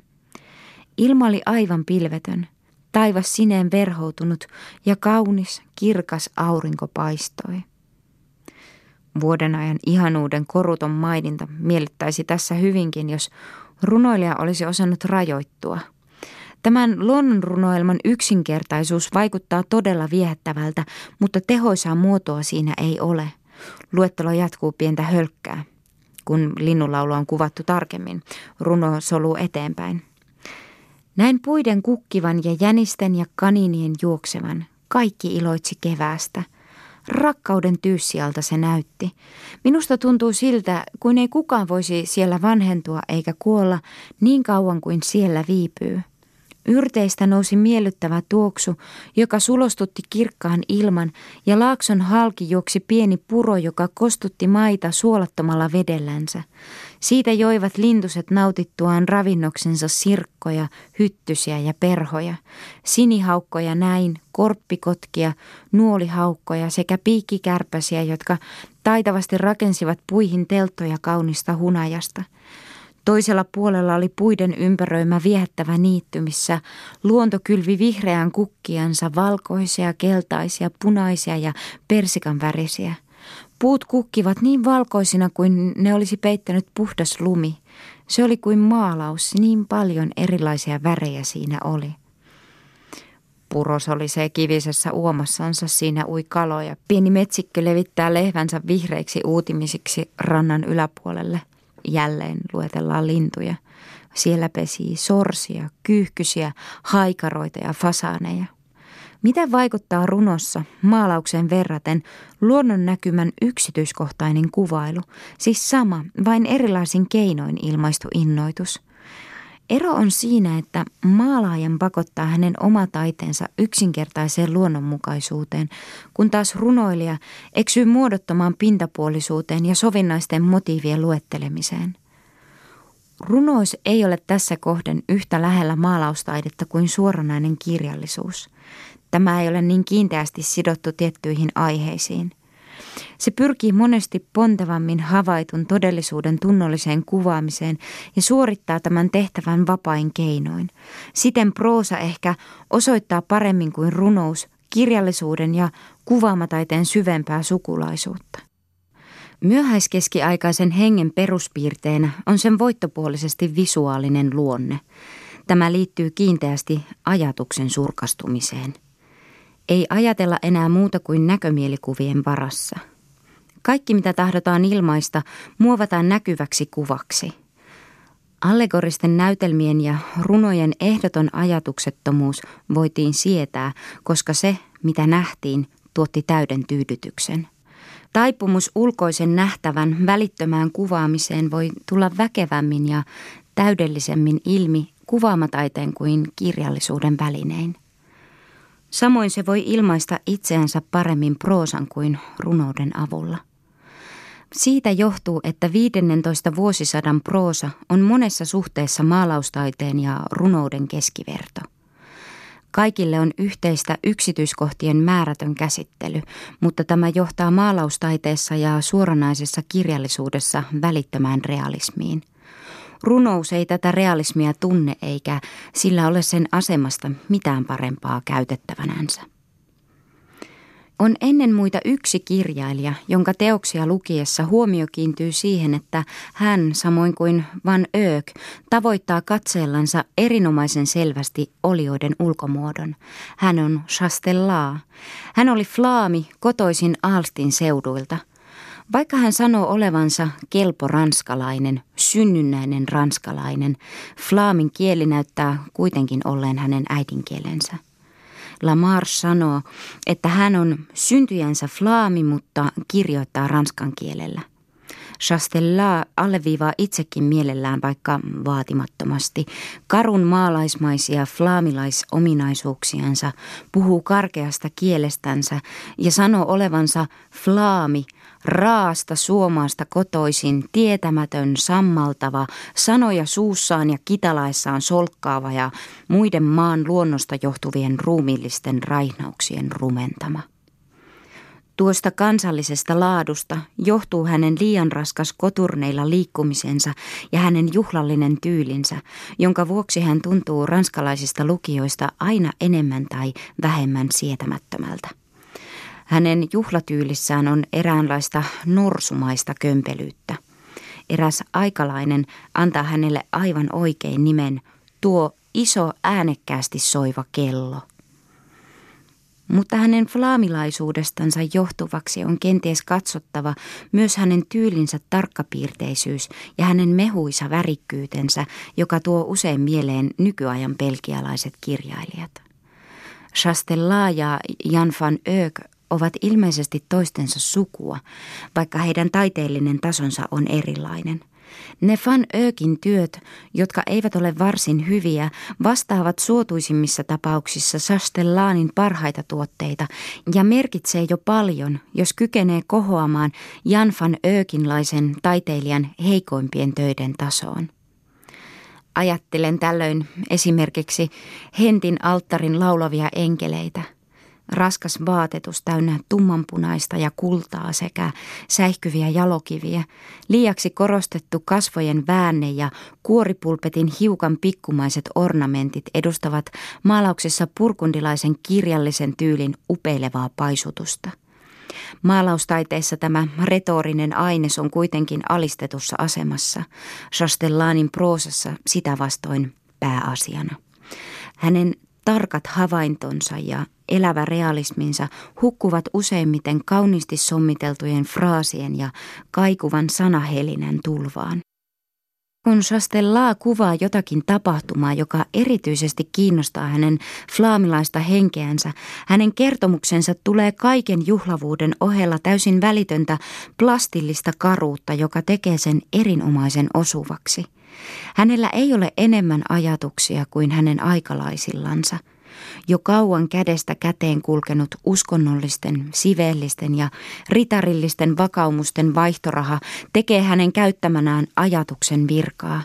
Ilma oli aivan pilvetön, taivas sineen verhoutunut ja kaunis, kirkas aurinko paistoi. Vuoden ajan ihanuuden koruton maininta miellyttäisi tässä hyvinkin, jos runoilija olisi osannut rajoittua. Tämän luonnonrunoelman yksinkertaisuus vaikuttaa todella viehättävältä, mutta tehoisaa muotoa siinä ei ole. Luettelo jatkuu pientä hölkkää kun linnunlaulu on kuvattu tarkemmin. Runo soluu eteenpäin. Näin puiden kukkivan ja jänisten ja kaninien juoksevan. Kaikki iloitsi keväästä. Rakkauden tyyssialta se näytti. Minusta tuntuu siltä, kuin ei kukaan voisi siellä vanhentua eikä kuolla niin kauan kuin siellä viipyy. Yrteistä nousi miellyttävä tuoksu, joka sulostutti kirkkaan ilman, ja laakson halki juoksi pieni puro, joka kostutti maita suolattomalla vedellänsä. Siitä joivat lintuset nautittuaan ravinnoksensa sirkkoja, hyttysiä ja perhoja, sinihaukkoja näin, korppikotkia, nuolihaukkoja sekä piikkikärpäsiä, jotka taitavasti rakensivat puihin telttoja kaunista hunajasta – Toisella puolella oli puiden ympäröimä viehättävä niitty, missä luonto kylvi vihreän kukkiansa valkoisia, keltaisia, punaisia ja persikan värisiä. Puut kukkivat niin valkoisina kuin ne olisi peittänyt puhdas lumi. Se oli kuin maalaus, niin paljon erilaisia värejä siinä oli. Puros oli se kivisessä uomassansa, siinä ui kaloja. Pieni metsikkö levittää lehvänsä vihreiksi uutimisiksi rannan yläpuolelle – jälleen luetellaan lintuja. Siellä pesii sorsia, kyyhkysiä, haikaroita ja fasaaneja. Mitä vaikuttaa runossa maalauksen verraten luonnon näkymän yksityiskohtainen kuvailu, siis sama, vain erilaisin keinoin ilmaistu innoitus – Ero on siinä, että maalaajan pakottaa hänen oma taiteensa yksinkertaiseen luonnonmukaisuuteen, kun taas runoilija eksyy muodottomaan pintapuolisuuteen ja sovinnaisten motiivien luettelemiseen. Runous ei ole tässä kohden yhtä lähellä maalaustaidetta kuin suoranainen kirjallisuus. Tämä ei ole niin kiinteästi sidottu tiettyihin aiheisiin – se pyrkii monesti pontevammin havaitun todellisuuden tunnolliseen kuvaamiseen ja suorittaa tämän tehtävän vapain keinoin. Siten proosa ehkä osoittaa paremmin kuin runous kirjallisuuden ja kuvaamataiteen syvempää sukulaisuutta. Myöhäiskeskiaikaisen hengen peruspiirteenä on sen voittopuolisesti visuaalinen luonne. Tämä liittyy kiinteästi ajatuksen surkastumiseen. Ei ajatella enää muuta kuin näkömielikuvien varassa – kaikki, mitä tahdotaan ilmaista, muovataan näkyväksi kuvaksi. Allegoristen näytelmien ja runojen ehdoton ajatuksettomuus voitiin sietää, koska se, mitä nähtiin, tuotti täyden tyydytyksen. Taipumus ulkoisen nähtävän välittömään kuvaamiseen voi tulla väkevämmin ja täydellisemmin ilmi kuvaamataiteen kuin kirjallisuuden välinein. Samoin se voi ilmaista itseänsä paremmin proosan kuin runouden avulla. Siitä johtuu, että 15 vuosisadan proosa on monessa suhteessa maalaustaiteen ja runouden keskiverto. Kaikille on yhteistä yksityiskohtien määrätön käsittely, mutta tämä johtaa maalaustaiteessa ja suoranaisessa kirjallisuudessa välittömään realismiin. Runous ei tätä realismia tunne eikä sillä ole sen asemasta mitään parempaa käytettävänänsä. On ennen muita yksi kirjailija, jonka teoksia lukiessa huomio kiintyy siihen, että hän, samoin kuin Van Öök, tavoittaa katseellansa erinomaisen selvästi olioiden ulkomuodon. Hän on Chastellaa. Hän oli flaami kotoisin Alstin seuduilta. Vaikka hän sanoo olevansa kelpo ranskalainen, synnynnäinen ranskalainen, flaamin kieli näyttää kuitenkin olleen hänen äidinkielensä. Lamar sanoo, että hän on syntyjänsä flaami, mutta kirjoittaa ranskan kielellä. Chastella alleviivaa itsekin mielellään vaikka vaatimattomasti karun maalaismaisia flaamilaisominaisuuksiansa, puhuu karkeasta kielestänsä ja sanoo olevansa flaami – raasta suomaasta kotoisin, tietämätön, sammaltava, sanoja suussaan ja kitalaissaan solkkaava ja muiden maan luonnosta johtuvien ruumiillisten raihnauksien rumentama. Tuosta kansallisesta laadusta johtuu hänen liian raskas koturneilla liikkumisensa ja hänen juhlallinen tyylinsä, jonka vuoksi hän tuntuu ranskalaisista lukijoista aina enemmän tai vähemmän sietämättömältä. Hänen juhlatyylissään on eräänlaista norsumaista kömpelyyttä. Eräs aikalainen antaa hänelle aivan oikein nimen tuo iso äänekkäästi soiva kello. Mutta hänen flaamilaisuudestansa johtuvaksi on kenties katsottava myös hänen tyylinsä tarkkapiirteisyys ja hänen mehuisa värikkyytensä, joka tuo usein mieleen nykyajan pelkialaiset kirjailijat. Chastellaa ja Jan van Eyck ovat ilmeisesti toistensa sukua, vaikka heidän taiteellinen tasonsa on erilainen. Ne Van Ökin työt, jotka eivät ole varsin hyviä, vastaavat suotuisimmissa tapauksissa Sastellaanin parhaita tuotteita ja merkitsee jo paljon, jos kykenee kohoamaan Jan van Ökinlaisen taiteilijan heikoimpien töiden tasoon. Ajattelen tällöin esimerkiksi Hentin alttarin laulavia enkeleitä – raskas vaatetus täynnä tummanpunaista ja kultaa sekä säihkyviä jalokiviä, liiaksi korostettu kasvojen väänne ja kuoripulpetin hiukan pikkumaiset ornamentit edustavat maalauksessa purkundilaisen kirjallisen tyylin upeilevaa paisutusta. Maalaustaiteessa tämä retorinen aines on kuitenkin alistetussa asemassa, Chastellanin proosassa sitä vastoin pääasiana. Hänen tarkat havaintonsa ja elävä realisminsa hukkuvat useimmiten kauniisti sommiteltujen fraasien ja kaikuvan sanahelinän tulvaan. Kun Chastellaa kuvaa jotakin tapahtumaa, joka erityisesti kiinnostaa hänen flaamilaista henkeänsä, hänen kertomuksensa tulee kaiken juhlavuuden ohella täysin välitöntä plastillista karuutta, joka tekee sen erinomaisen osuvaksi. Hänellä ei ole enemmän ajatuksia kuin hänen aikalaisillansa – jo kauan kädestä käteen kulkenut uskonnollisten, sivellisten ja ritarillisten vakaumusten vaihtoraha tekee hänen käyttämänään ajatuksen virkaa.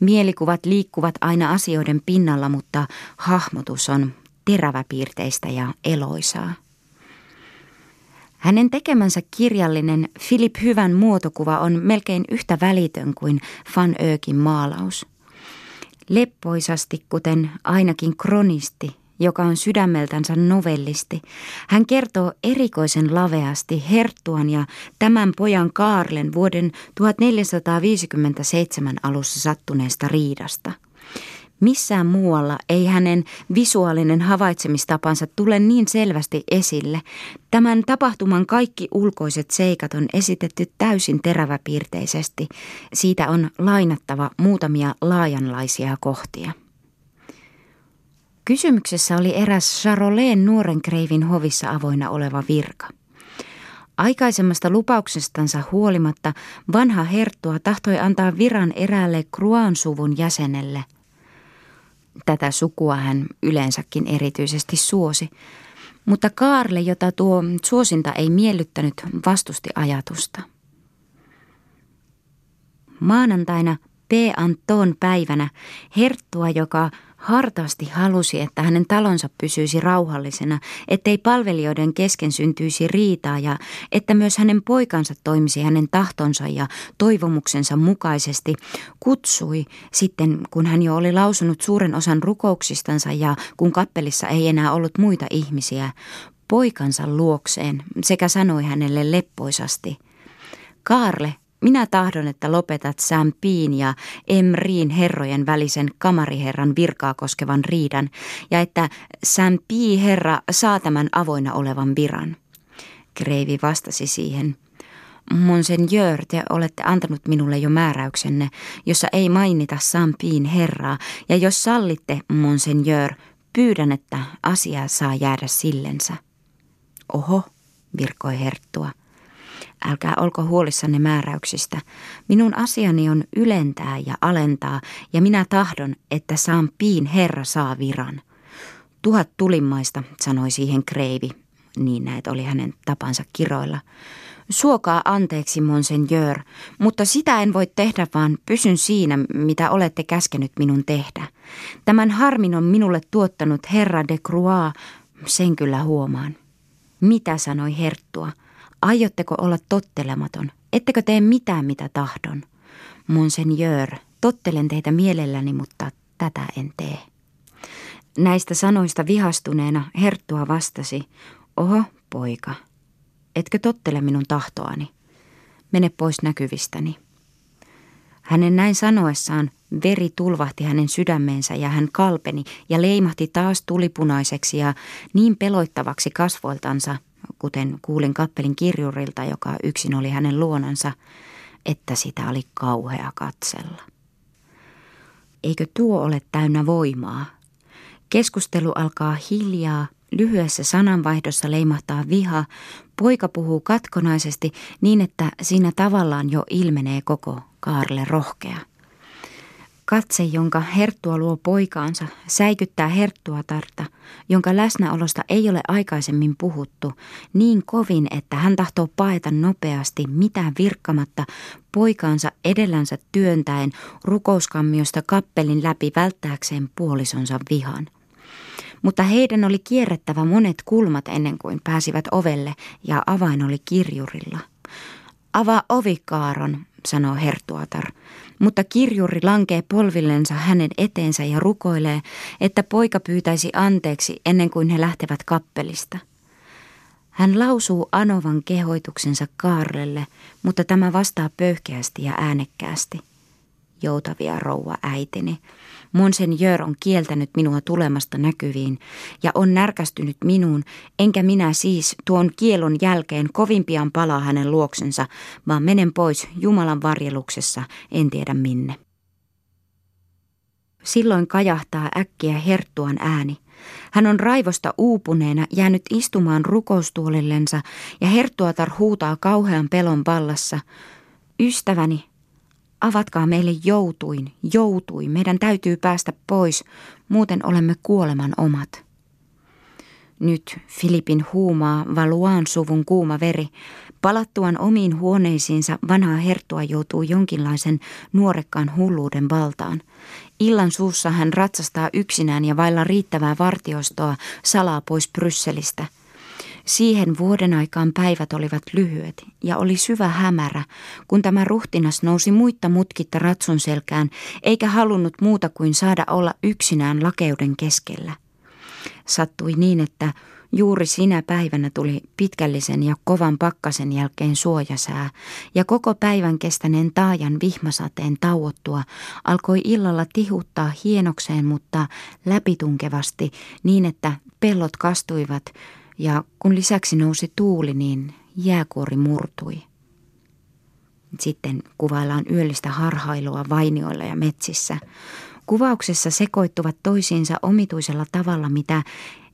Mielikuvat liikkuvat aina asioiden pinnalla, mutta hahmotus on teräväpiirteistä ja eloisaa. Hänen tekemänsä kirjallinen Philip Hyvän muotokuva on melkein yhtä välitön kuin Van Ökin maalaus – leppoisasti, kuten ainakin kronisti, joka on sydämeltänsä novellisti. Hän kertoo erikoisen laveasti Herttuan ja tämän pojan Kaarlen vuoden 1457 alussa sattuneesta riidasta – Missään muualla ei hänen visuaalinen havaitsemistapansa tule niin selvästi esille. Tämän tapahtuman kaikki ulkoiset seikat on esitetty täysin teräväpiirteisesti. Siitä on lainattava muutamia laajanlaisia kohtia. Kysymyksessä oli eräs Charoleen nuoren kreivin hovissa avoinna oleva virka. Aikaisemmasta lupauksestansa huolimatta vanha herttua tahtoi antaa viran eräälle Kruan suvun jäsenelle – Tätä sukua hän yleensäkin erityisesti suosi. Mutta Kaarle, jota tuo suosinta ei miellyttänyt, vastusti ajatusta. Maanantaina P. Anton päivänä Herttua, joka hartaasti halusi, että hänen talonsa pysyisi rauhallisena, ettei palvelijoiden kesken syntyisi riitaa ja että myös hänen poikansa toimisi hänen tahtonsa ja toivomuksensa mukaisesti, kutsui sitten, kun hän jo oli lausunut suuren osan rukouksistansa ja kun kappelissa ei enää ollut muita ihmisiä, poikansa luokseen sekä sanoi hänelle leppoisasti, Kaarle, minä tahdon, että lopetat Sam Piin ja Emriin herrojen välisen kamariherran virkaa koskevan riidan ja että Sam Pii herra saa tämän avoinna olevan viran. Kreivi vastasi siihen. Monseigneur, te olette antanut minulle jo määräyksenne, jossa ei mainita Sampiin herraa, ja jos sallitte, Monseigneur, pyydän, että asia saa jäädä sillensä. Oho, virkoi herttua. Älkää olko huolissanne määräyksistä. Minun asiani on ylentää ja alentaa, ja minä tahdon, että saan piin herra saa viran. Tuhat tulimmaista, sanoi siihen kreivi. Niin näet oli hänen tapansa kiroilla. Suokaa anteeksi, monseigneur, mutta sitä en voi tehdä, vaan pysyn siinä, mitä olette käskenyt minun tehdä. Tämän harmin on minulle tuottanut herra de Croix, sen kyllä huomaan. Mitä sanoi herttua? Aiotteko olla tottelematon? Ettekö tee mitään, mitä tahdon? Monseigneur, tottelen teitä mielelläni, mutta tätä en tee. Näistä sanoista vihastuneena Herttua vastasi, oho, poika, etkö tottele minun tahtoani? Mene pois näkyvistäni. Hänen näin sanoessaan veri tulvahti hänen sydämeensä ja hän kalpeni ja leimahti taas tulipunaiseksi ja niin peloittavaksi kasvoiltansa, kuten kuulin kappelin kirjurilta, joka yksin oli hänen luonansa, että sitä oli kauhea katsella. Eikö tuo ole täynnä voimaa? Keskustelu alkaa hiljaa Lyhyessä sananvaihdossa leimahtaa viha, poika puhuu katkonaisesti niin, että siinä tavallaan jo ilmenee koko Kaarle rohkea. Katse, jonka Herttua luo poikaansa, säikyttää Herttuatarta, jonka läsnäolosta ei ole aikaisemmin puhuttu, niin kovin, että hän tahtoo paeta nopeasti mitään virkkamatta poikaansa edellänsä työntäen rukouskammiosta kappelin läpi välttääkseen puolisonsa vihan. Mutta heidän oli kierrettävä monet kulmat ennen kuin pääsivät ovelle ja avain oli kirjurilla. Avaa ovi, Kaaron, sanoo Hertuatar, mutta kirjuri lankee polvillensa hänen eteensä ja rukoilee, että poika pyytäisi anteeksi ennen kuin he lähtevät kappelista. Hän lausuu anovan kehoituksensa Kaarlelle, mutta tämä vastaa pöyhkeästi ja äänekkäästi. Joutavia rouva äitini, Monseigneur on kieltänyt minua tulemasta näkyviin ja on närkästynyt minuun, enkä minä siis tuon kielon jälkeen kovin pian palaa hänen luoksensa, vaan menen pois Jumalan varjeluksessa, en tiedä minne. Silloin kajahtaa äkkiä herttuan ääni. Hän on raivosta uupuneena jäänyt istumaan rukoustuolillensa ja herttuatar huutaa kauhean pelon vallassa. Ystäväni, Avatkaa meille joutuin, joutuin. Meidän täytyy päästä pois, muuten olemme kuoleman omat. Nyt Filipin huumaa Valuaan suvun kuuma veri. Palattuaan omiin huoneisiinsa vanhaa herttua joutuu jonkinlaisen nuorekkaan hulluuden valtaan. Illan suussa hän ratsastaa yksinään ja vailla riittävää vartiostoa salaa pois Brysselistä – Siihen vuoden aikaan päivät olivat lyhyet ja oli syvä hämärä, kun tämä ruhtinas nousi muitta mutkitta ratsun selkään, eikä halunnut muuta kuin saada olla yksinään lakeuden keskellä. Sattui niin, että Juuri sinä päivänä tuli pitkällisen ja kovan pakkasen jälkeen suojasää, ja koko päivän kestäneen taajan vihmasateen tauottua alkoi illalla tihuttaa hienokseen, mutta läpitunkevasti niin, että pellot kastuivat ja kun lisäksi nousi tuuli, niin jääkuori murtui. Sitten kuvaillaan yöllistä harhailua vainioilla ja metsissä. Kuvauksessa sekoittuvat toisiinsa omituisella tavalla, mitä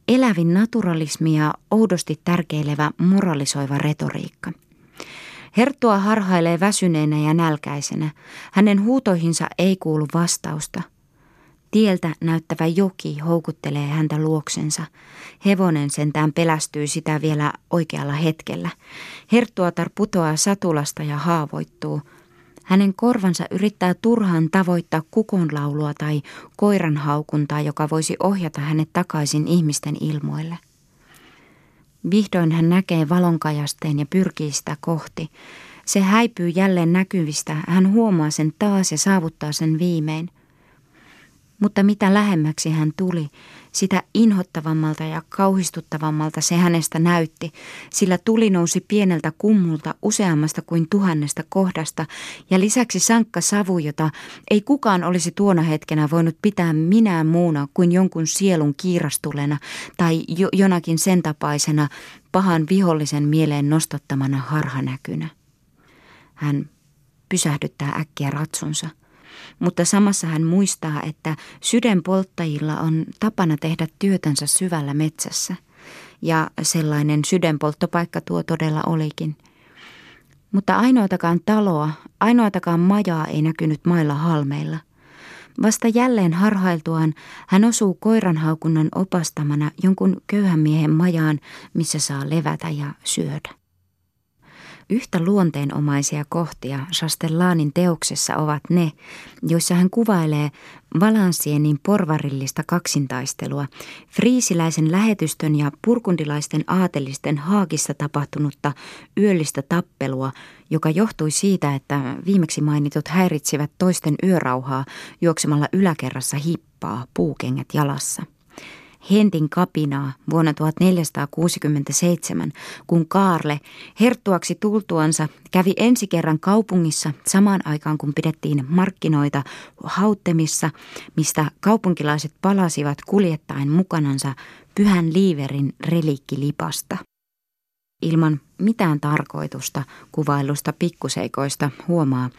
elävin naturalismi ja oudosti tärkeilevä moralisoiva retoriikka. Herttua harhailee väsyneenä ja nälkäisenä. Hänen huutoihinsa ei kuulu vastausta – Tieltä näyttävä joki houkuttelee häntä luoksensa. Hevonen sentään pelästyy sitä vielä oikealla hetkellä. Herttuatar putoaa satulasta ja haavoittuu. Hänen korvansa yrittää turhaan tavoittaa kukonlaulua tai koiran haukuntaa, joka voisi ohjata hänet takaisin ihmisten ilmoille. Vihdoin hän näkee valonkajasteen ja pyrkii sitä kohti. Se häipyy jälleen näkyvistä, hän huomaa sen taas ja saavuttaa sen viimein – mutta mitä lähemmäksi hän tuli, sitä inhottavammalta ja kauhistuttavammalta se hänestä näytti, sillä tuli nousi pieneltä kummulta useammasta kuin tuhannesta kohdasta ja lisäksi sankka savu, jota ei kukaan olisi tuona hetkenä voinut pitää minään muuna kuin jonkun sielun kiirastulena tai jo, jonakin sen tapaisena pahan vihollisen mieleen nostattamana harhanäkynä. Hän pysähdyttää äkkiä ratsunsa – mutta samassa hän muistaa, että sydänpolttajilla on tapana tehdä työtänsä syvällä metsässä. Ja sellainen sydänpolttopaikka tuo todella olikin. Mutta ainoatakaan taloa, ainoatakaan majaa ei näkynyt mailla halmeilla. Vasta jälleen harhailtuaan hän osuu koiranhaukunnan opastamana jonkun köyhän miehen majaan, missä saa levätä ja syödä. Yhtä luonteenomaisia kohtia Chastellanin teoksessa ovat ne, joissa hän kuvailee Valansienin porvarillista kaksintaistelua, friisiläisen lähetystön ja purkundilaisten aatelisten haakissa tapahtunutta yöllistä tappelua, joka johtui siitä, että viimeksi mainitut häiritsivät toisten yörauhaa juoksemalla yläkerrassa hippaa puukengät jalassa. Hentin kapinaa vuonna 1467, kun Kaarle herttuaksi tultuansa kävi ensi kerran kaupungissa samaan aikaan kun pidettiin markkinoita hauttemissa, mistä kaupunkilaiset palasivat kuljettaen mukanansa pyhän liiverin reliikkilipasta. Ilman mitään tarkoitusta kuvailusta pikkuseikoista huomaa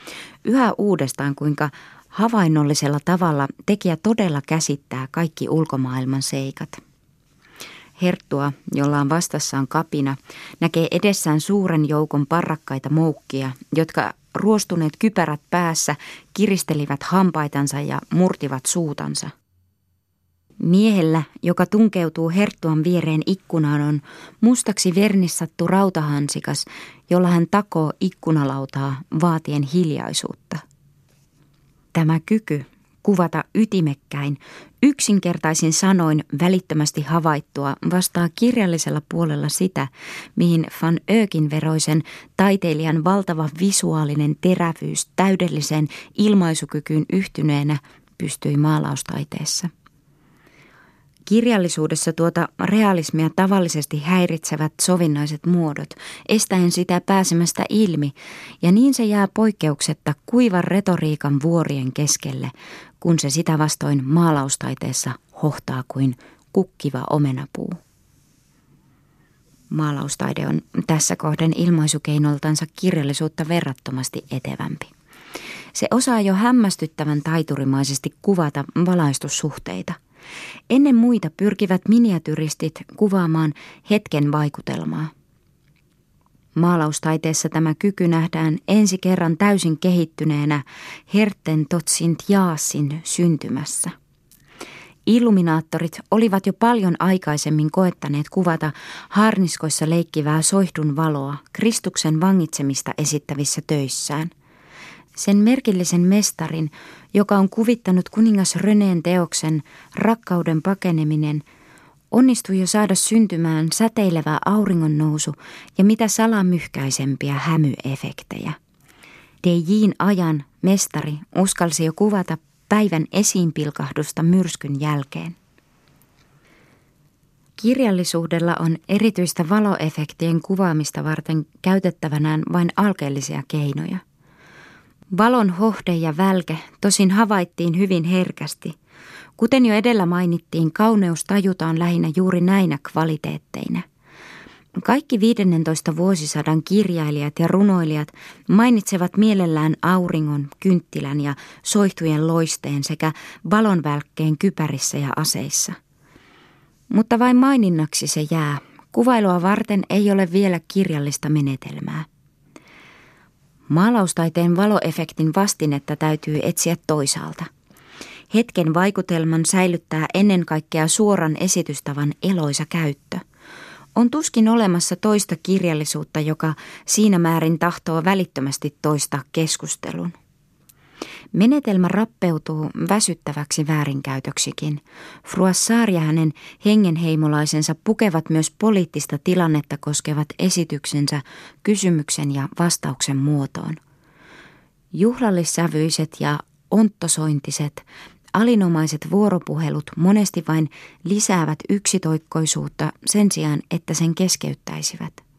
yhä uudestaan, kuinka Havainnollisella tavalla tekijä todella käsittää kaikki ulkomaailman seikat. Herttua, jolla on vastassaan kapina, näkee edessään suuren joukon parrakkaita moukkia, jotka ruostuneet kypärät päässä kiristelivät hampaitansa ja murtivat suutansa. Miehellä, joka tunkeutuu Herttuan viereen ikkunaan, on mustaksi vernissattu rautahansikas, jolla hän takoo ikkunalautaa vaatien hiljaisuutta. Tämä kyky kuvata ytimekkäin, yksinkertaisin sanoin välittömästi havaittua vastaa kirjallisella puolella sitä, mihin Van Ökin veroisen taiteilijan valtava visuaalinen terävyys täydelliseen ilmaisukykyyn yhtyneenä pystyi maalaustaiteessa. Kirjallisuudessa tuota realismia tavallisesti häiritsevät sovinnaiset muodot, estäen sitä pääsemästä ilmi, ja niin se jää poikkeuksetta kuivan retoriikan vuorien keskelle, kun se sitä vastoin maalaustaiteessa hohtaa kuin kukkiva omenapuu. Maalaustaide on tässä kohden ilmaisukeinoltansa kirjallisuutta verrattomasti etevämpi. Se osaa jo hämmästyttävän taiturimaisesti kuvata valaistussuhteita – Ennen muita pyrkivät miniatyristit kuvaamaan hetken vaikutelmaa. Maalaustaiteessa tämä kyky nähdään ensi kerran täysin kehittyneenä Herten Totsint Jaasin syntymässä. Illuminaattorit olivat jo paljon aikaisemmin koettaneet kuvata harniskoissa leikkivää soihdun valoa Kristuksen vangitsemista esittävissä töissään – sen merkillisen mestarin, joka on kuvittanut kuningas Röneen teoksen Rakkauden pakeneminen, onnistui jo saada syntymään säteilevä auringonnousu ja mitä salamyhkäisempiä hämyefektejä. Dejin ajan mestari uskalsi jo kuvata päivän esiinpilkahdusta myrskyn jälkeen. Kirjallisuudella on erityistä valoefektien kuvaamista varten käytettävänään vain alkeellisia keinoja – Valon hohde ja välke tosin havaittiin hyvin herkästi. Kuten jo edellä mainittiin, kauneus tajutaan lähinnä juuri näinä kvaliteetteina. Kaikki 15 vuosisadan kirjailijat ja runoilijat mainitsevat mielellään auringon, kynttilän ja soihtujen loisteen sekä valonvälkkeen kypärissä ja aseissa. Mutta vain maininnaksi se jää. Kuvailua varten ei ole vielä kirjallista menetelmää. Maalaustaiteen valoefektin vastinetta täytyy etsiä toisaalta. Hetken vaikutelman säilyttää ennen kaikkea suoran esitystavan eloisa käyttö. On tuskin olemassa toista kirjallisuutta, joka siinä määrin tahtoo välittömästi toista keskustelun. Menetelmä rappeutuu väsyttäväksi väärinkäytöksikin. Fruassar ja hänen hengenheimolaisensa pukevat myös poliittista tilannetta koskevat esityksensä kysymyksen ja vastauksen muotoon. Juhlallissävyiset ja onttosointiset, alinomaiset vuoropuhelut monesti vain lisäävät yksitoikkoisuutta sen sijaan, että sen keskeyttäisivät –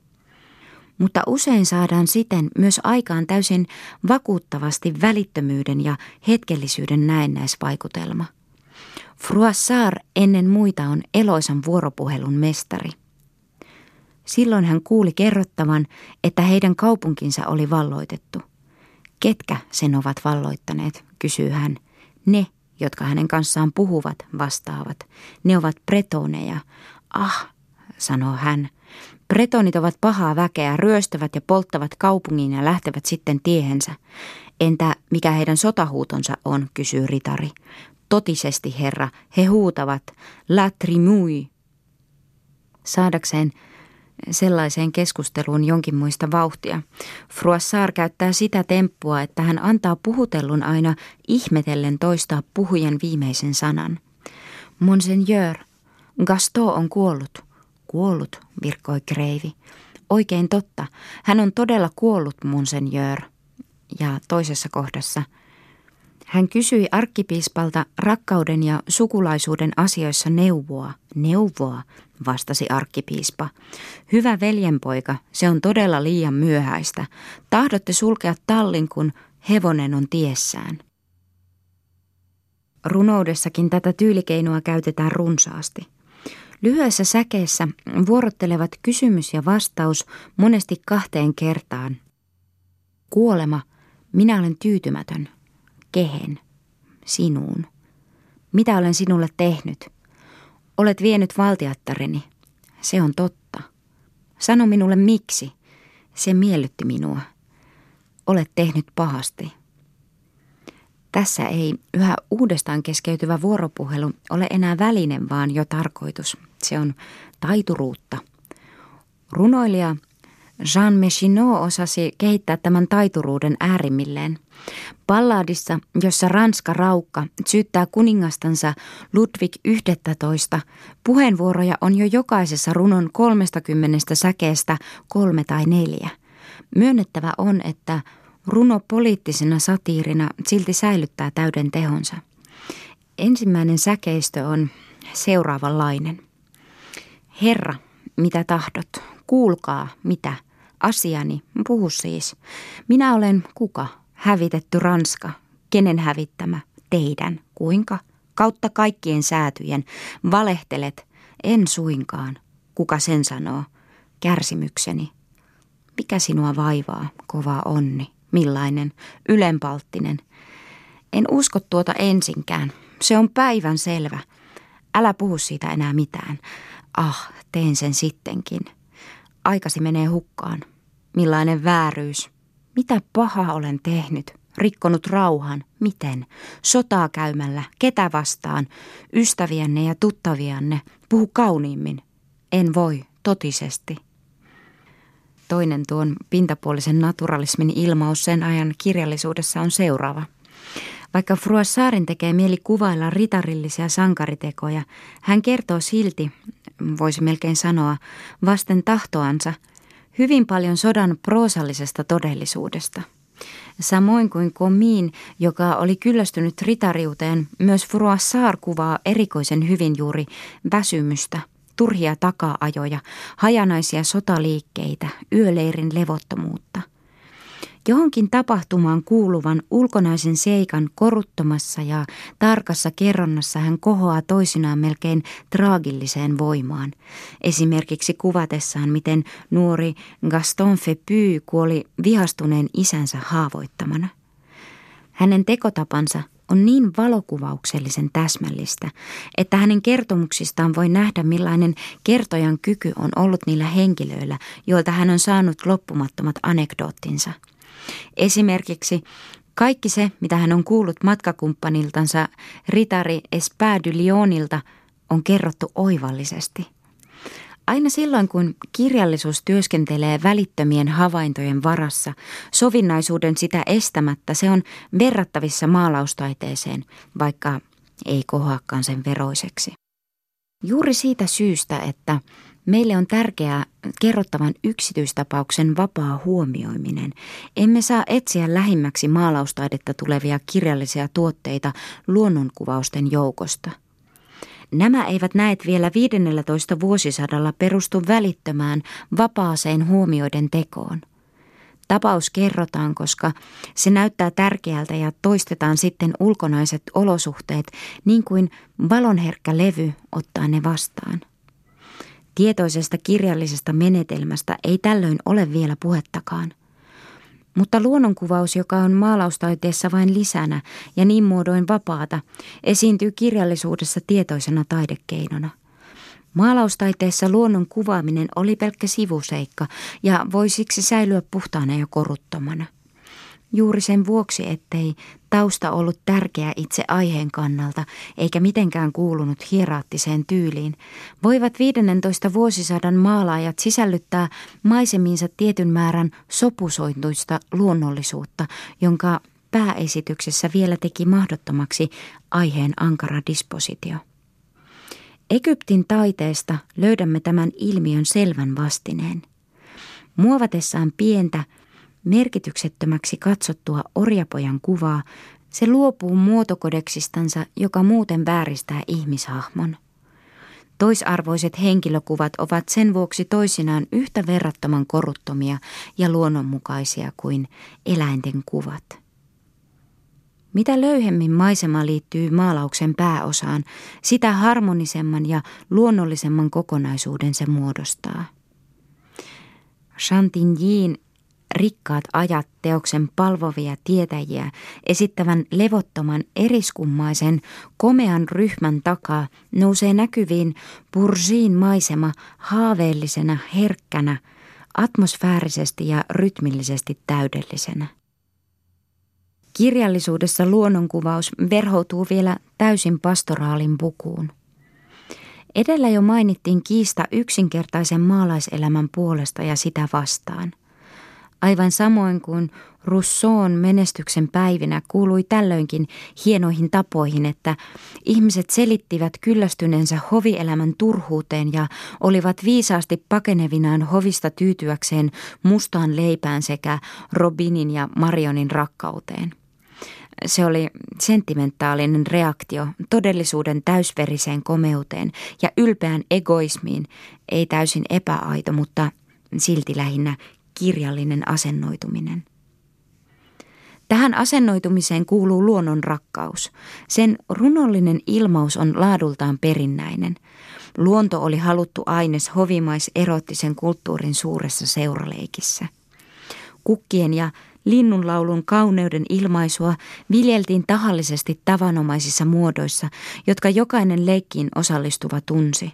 mutta usein saadaan siten myös aikaan täysin vakuuttavasti välittömyyden ja hetkellisyyden näennäisvaikutelma. Fruassar ennen muita on eloisan vuoropuhelun mestari. Silloin hän kuuli kerrottavan, että heidän kaupunkinsa oli valloitettu. Ketkä sen ovat valloittaneet, kysyy hän. Ne, jotka hänen kanssaan puhuvat, vastaavat. Ne ovat pretoneja. Ah, sanoo hän, Bretonit ovat pahaa väkeä, ryöstävät ja polttavat kaupungin ja lähtevät sitten tiehensä. Entä mikä heidän sotahuutonsa on, kysyy ritari. Totisesti, herra, he huutavat, la trimui. Saadakseen sellaiseen keskusteluun jonkin muista vauhtia. Fruassar käyttää sitä temppua, että hän antaa puhutellun aina ihmetellen toistaa puhujan viimeisen sanan. Monseigneur, Gaston on kuollut. Kuollut, virkkoi kreivi. Oikein totta. Hän on todella kuollut, monseigneur. Ja toisessa kohdassa. Hän kysyi arkkipiispalta rakkauden ja sukulaisuuden asioissa neuvoa. Neuvoa, vastasi arkkipiispa. Hyvä veljenpoika, se on todella liian myöhäistä. Tahdotte sulkea tallin, kun hevonen on tiessään. Runoudessakin tätä tyylikeinoa käytetään runsaasti. Lyhyessä säkeessä vuorottelevat kysymys ja vastaus monesti kahteen kertaan. Kuolema, minä olen tyytymätön. Kehen? Sinuun. Mitä olen sinulle tehnyt? Olet vienyt valtiattareni. Se on totta. Sano minulle miksi. Se miellytti minua. Olet tehnyt pahasti. Tässä ei yhä uudestaan keskeytyvä vuoropuhelu ole enää välinen, vaan jo tarkoitus. Se on taituruutta. Runoilija Jean Mechinot osasi kehittää tämän taituruuden äärimmilleen. Palladissa, jossa Ranska raukka syyttää kuningastansa Ludwig XI, puheenvuoroja on jo jokaisessa runon 30 säkeestä kolme tai neljä. Myönnettävä on, että runo poliittisena satiirina silti säilyttää täyden tehonsa. Ensimmäinen säkeistö on seuraavanlainen. Herra, mitä tahdot? Kuulkaa, mitä? Asiani, puhu siis. Minä olen kuka? Hävitetty Ranska. Kenen hävittämä? Teidän. Kuinka? Kautta kaikkien säätyjen. Valehtelet. En suinkaan. Kuka sen sanoo? Kärsimykseni. Mikä sinua vaivaa, kova onni? Millainen? Ylenpalttinen. En usko tuota ensinkään. Se on päivän selvä. Älä puhu siitä enää mitään. Ah, teen sen sittenkin. Aikasi menee hukkaan. Millainen vääryys. Mitä pahaa olen tehnyt? Rikkonut rauhan. Miten? Sotaa käymällä. Ketä vastaan? Ystävienne ja tuttavianne. Puhu kauniimmin. En voi, totisesti. Toinen tuon pintapuolisen naturalismin ilmaus sen ajan kirjallisuudessa on seuraava. Vaikka Fruassaarin tekee mieli kuvailla ritarillisia sankaritekoja, hän kertoo silti, voisi melkein sanoa, vasten tahtoansa, hyvin paljon sodan proosallisesta todellisuudesta. Samoin kuin Komiin, joka oli kyllästynyt ritariuteen, myös Fruassar kuvaa erikoisen hyvin juuri väsymystä – turhia taka-ajoja, hajanaisia sotaliikkeitä, yöleirin levottomuutta. Johonkin tapahtumaan kuuluvan ulkonaisen seikan koruttomassa ja tarkassa kerronnassa hän kohoaa toisinaan melkein traagilliseen voimaan. Esimerkiksi kuvatessaan, miten nuori Gaston Fepy kuoli vihastuneen isänsä haavoittamana. Hänen tekotapansa on niin valokuvauksellisen täsmällistä, että hänen kertomuksistaan voi nähdä millainen kertojan kyky on ollut niillä henkilöillä, joilta hän on saanut loppumattomat anekdoottinsa. Esimerkiksi kaikki se, mitä hän on kuullut matkakumppaniltansa ritari Espädy Lyonilta, on kerrottu oivallisesti – Aina silloin, kun kirjallisuus työskentelee välittömien havaintojen varassa, sovinnaisuuden sitä estämättä, se on verrattavissa maalaustaiteeseen, vaikka ei kohoakaan sen veroiseksi. Juuri siitä syystä, että meille on tärkeää kerrottavan yksityistapauksen vapaa huomioiminen. Emme saa etsiä lähimmäksi maalaustaidetta tulevia kirjallisia tuotteita luonnonkuvausten joukosta – Nämä eivät näet vielä 15 vuosisadalla perustu välittömään vapaaseen huomioiden tekoon. Tapaus kerrotaan, koska se näyttää tärkeältä ja toistetaan sitten ulkonaiset olosuhteet niin kuin valonherkkä levy ottaa ne vastaan. Tietoisesta kirjallisesta menetelmästä ei tällöin ole vielä puhettakaan – mutta luonnonkuvaus, joka on maalaustaiteessa vain lisänä ja niin muodoin vapaata, esiintyy kirjallisuudessa tietoisena taidekeinona. Maalaustaiteessa luonnon kuvaaminen oli pelkkä sivuseikka ja voi siksi säilyä puhtaana ja koruttomana – Juuri sen vuoksi, ettei tausta ollut tärkeä itse aiheen kannalta, eikä mitenkään kuulunut hieraattiseen tyyliin, voivat 15 vuosisadan maalaajat sisällyttää maisemiinsa tietyn määrän sopusointuista luonnollisuutta, jonka pääesityksessä vielä teki mahdottomaksi aiheen ankara dispositio. Egyptin taiteesta löydämme tämän ilmiön selvän vastineen. Muovatessaan pientä, merkityksettömäksi katsottua orjapojan kuvaa, se luopuu muotokodeksistansa, joka muuten vääristää ihmishahmon. Toisarvoiset henkilökuvat ovat sen vuoksi toisinaan yhtä verrattoman koruttomia ja luonnonmukaisia kuin eläinten kuvat. Mitä löyhemmin maisema liittyy maalauksen pääosaan, sitä harmonisemman ja luonnollisemman kokonaisuuden se muodostaa. Chantignyin rikkaat ajat teoksen palvovia tietäjiä esittävän levottoman eriskummaisen komean ryhmän takaa nousee näkyviin Bursiin maisema haaveellisena herkkänä, atmosfäärisesti ja rytmillisesti täydellisenä. Kirjallisuudessa luonnonkuvaus verhoutuu vielä täysin pastoraalin pukuun. Edellä jo mainittiin kiista yksinkertaisen maalaiselämän puolesta ja sitä vastaan. Aivan samoin kuin Rousseau'n menestyksen päivinä kuului tällöinkin hienoihin tapoihin, että ihmiset selittivät kyllästyneensä hovielämän turhuuteen ja olivat viisaasti pakenevinaan hovista tyytyäkseen mustaan leipään sekä Robinin ja Marionin rakkauteen. Se oli sentimentaalinen reaktio todellisuuden täysveriseen komeuteen ja ylpeän egoismiin, ei täysin epäaito, mutta silti lähinnä kirjallinen asennoituminen. Tähän asennoitumiseen kuuluu luonnon rakkaus. Sen runollinen ilmaus on laadultaan perinnäinen. Luonto oli haluttu aines hovimais-erottisen kulttuurin suuressa seuraleikissä. Kukkien ja linnunlaulun kauneuden ilmaisua viljeltiin tahallisesti tavanomaisissa muodoissa, jotka jokainen leikkiin osallistuva tunsi.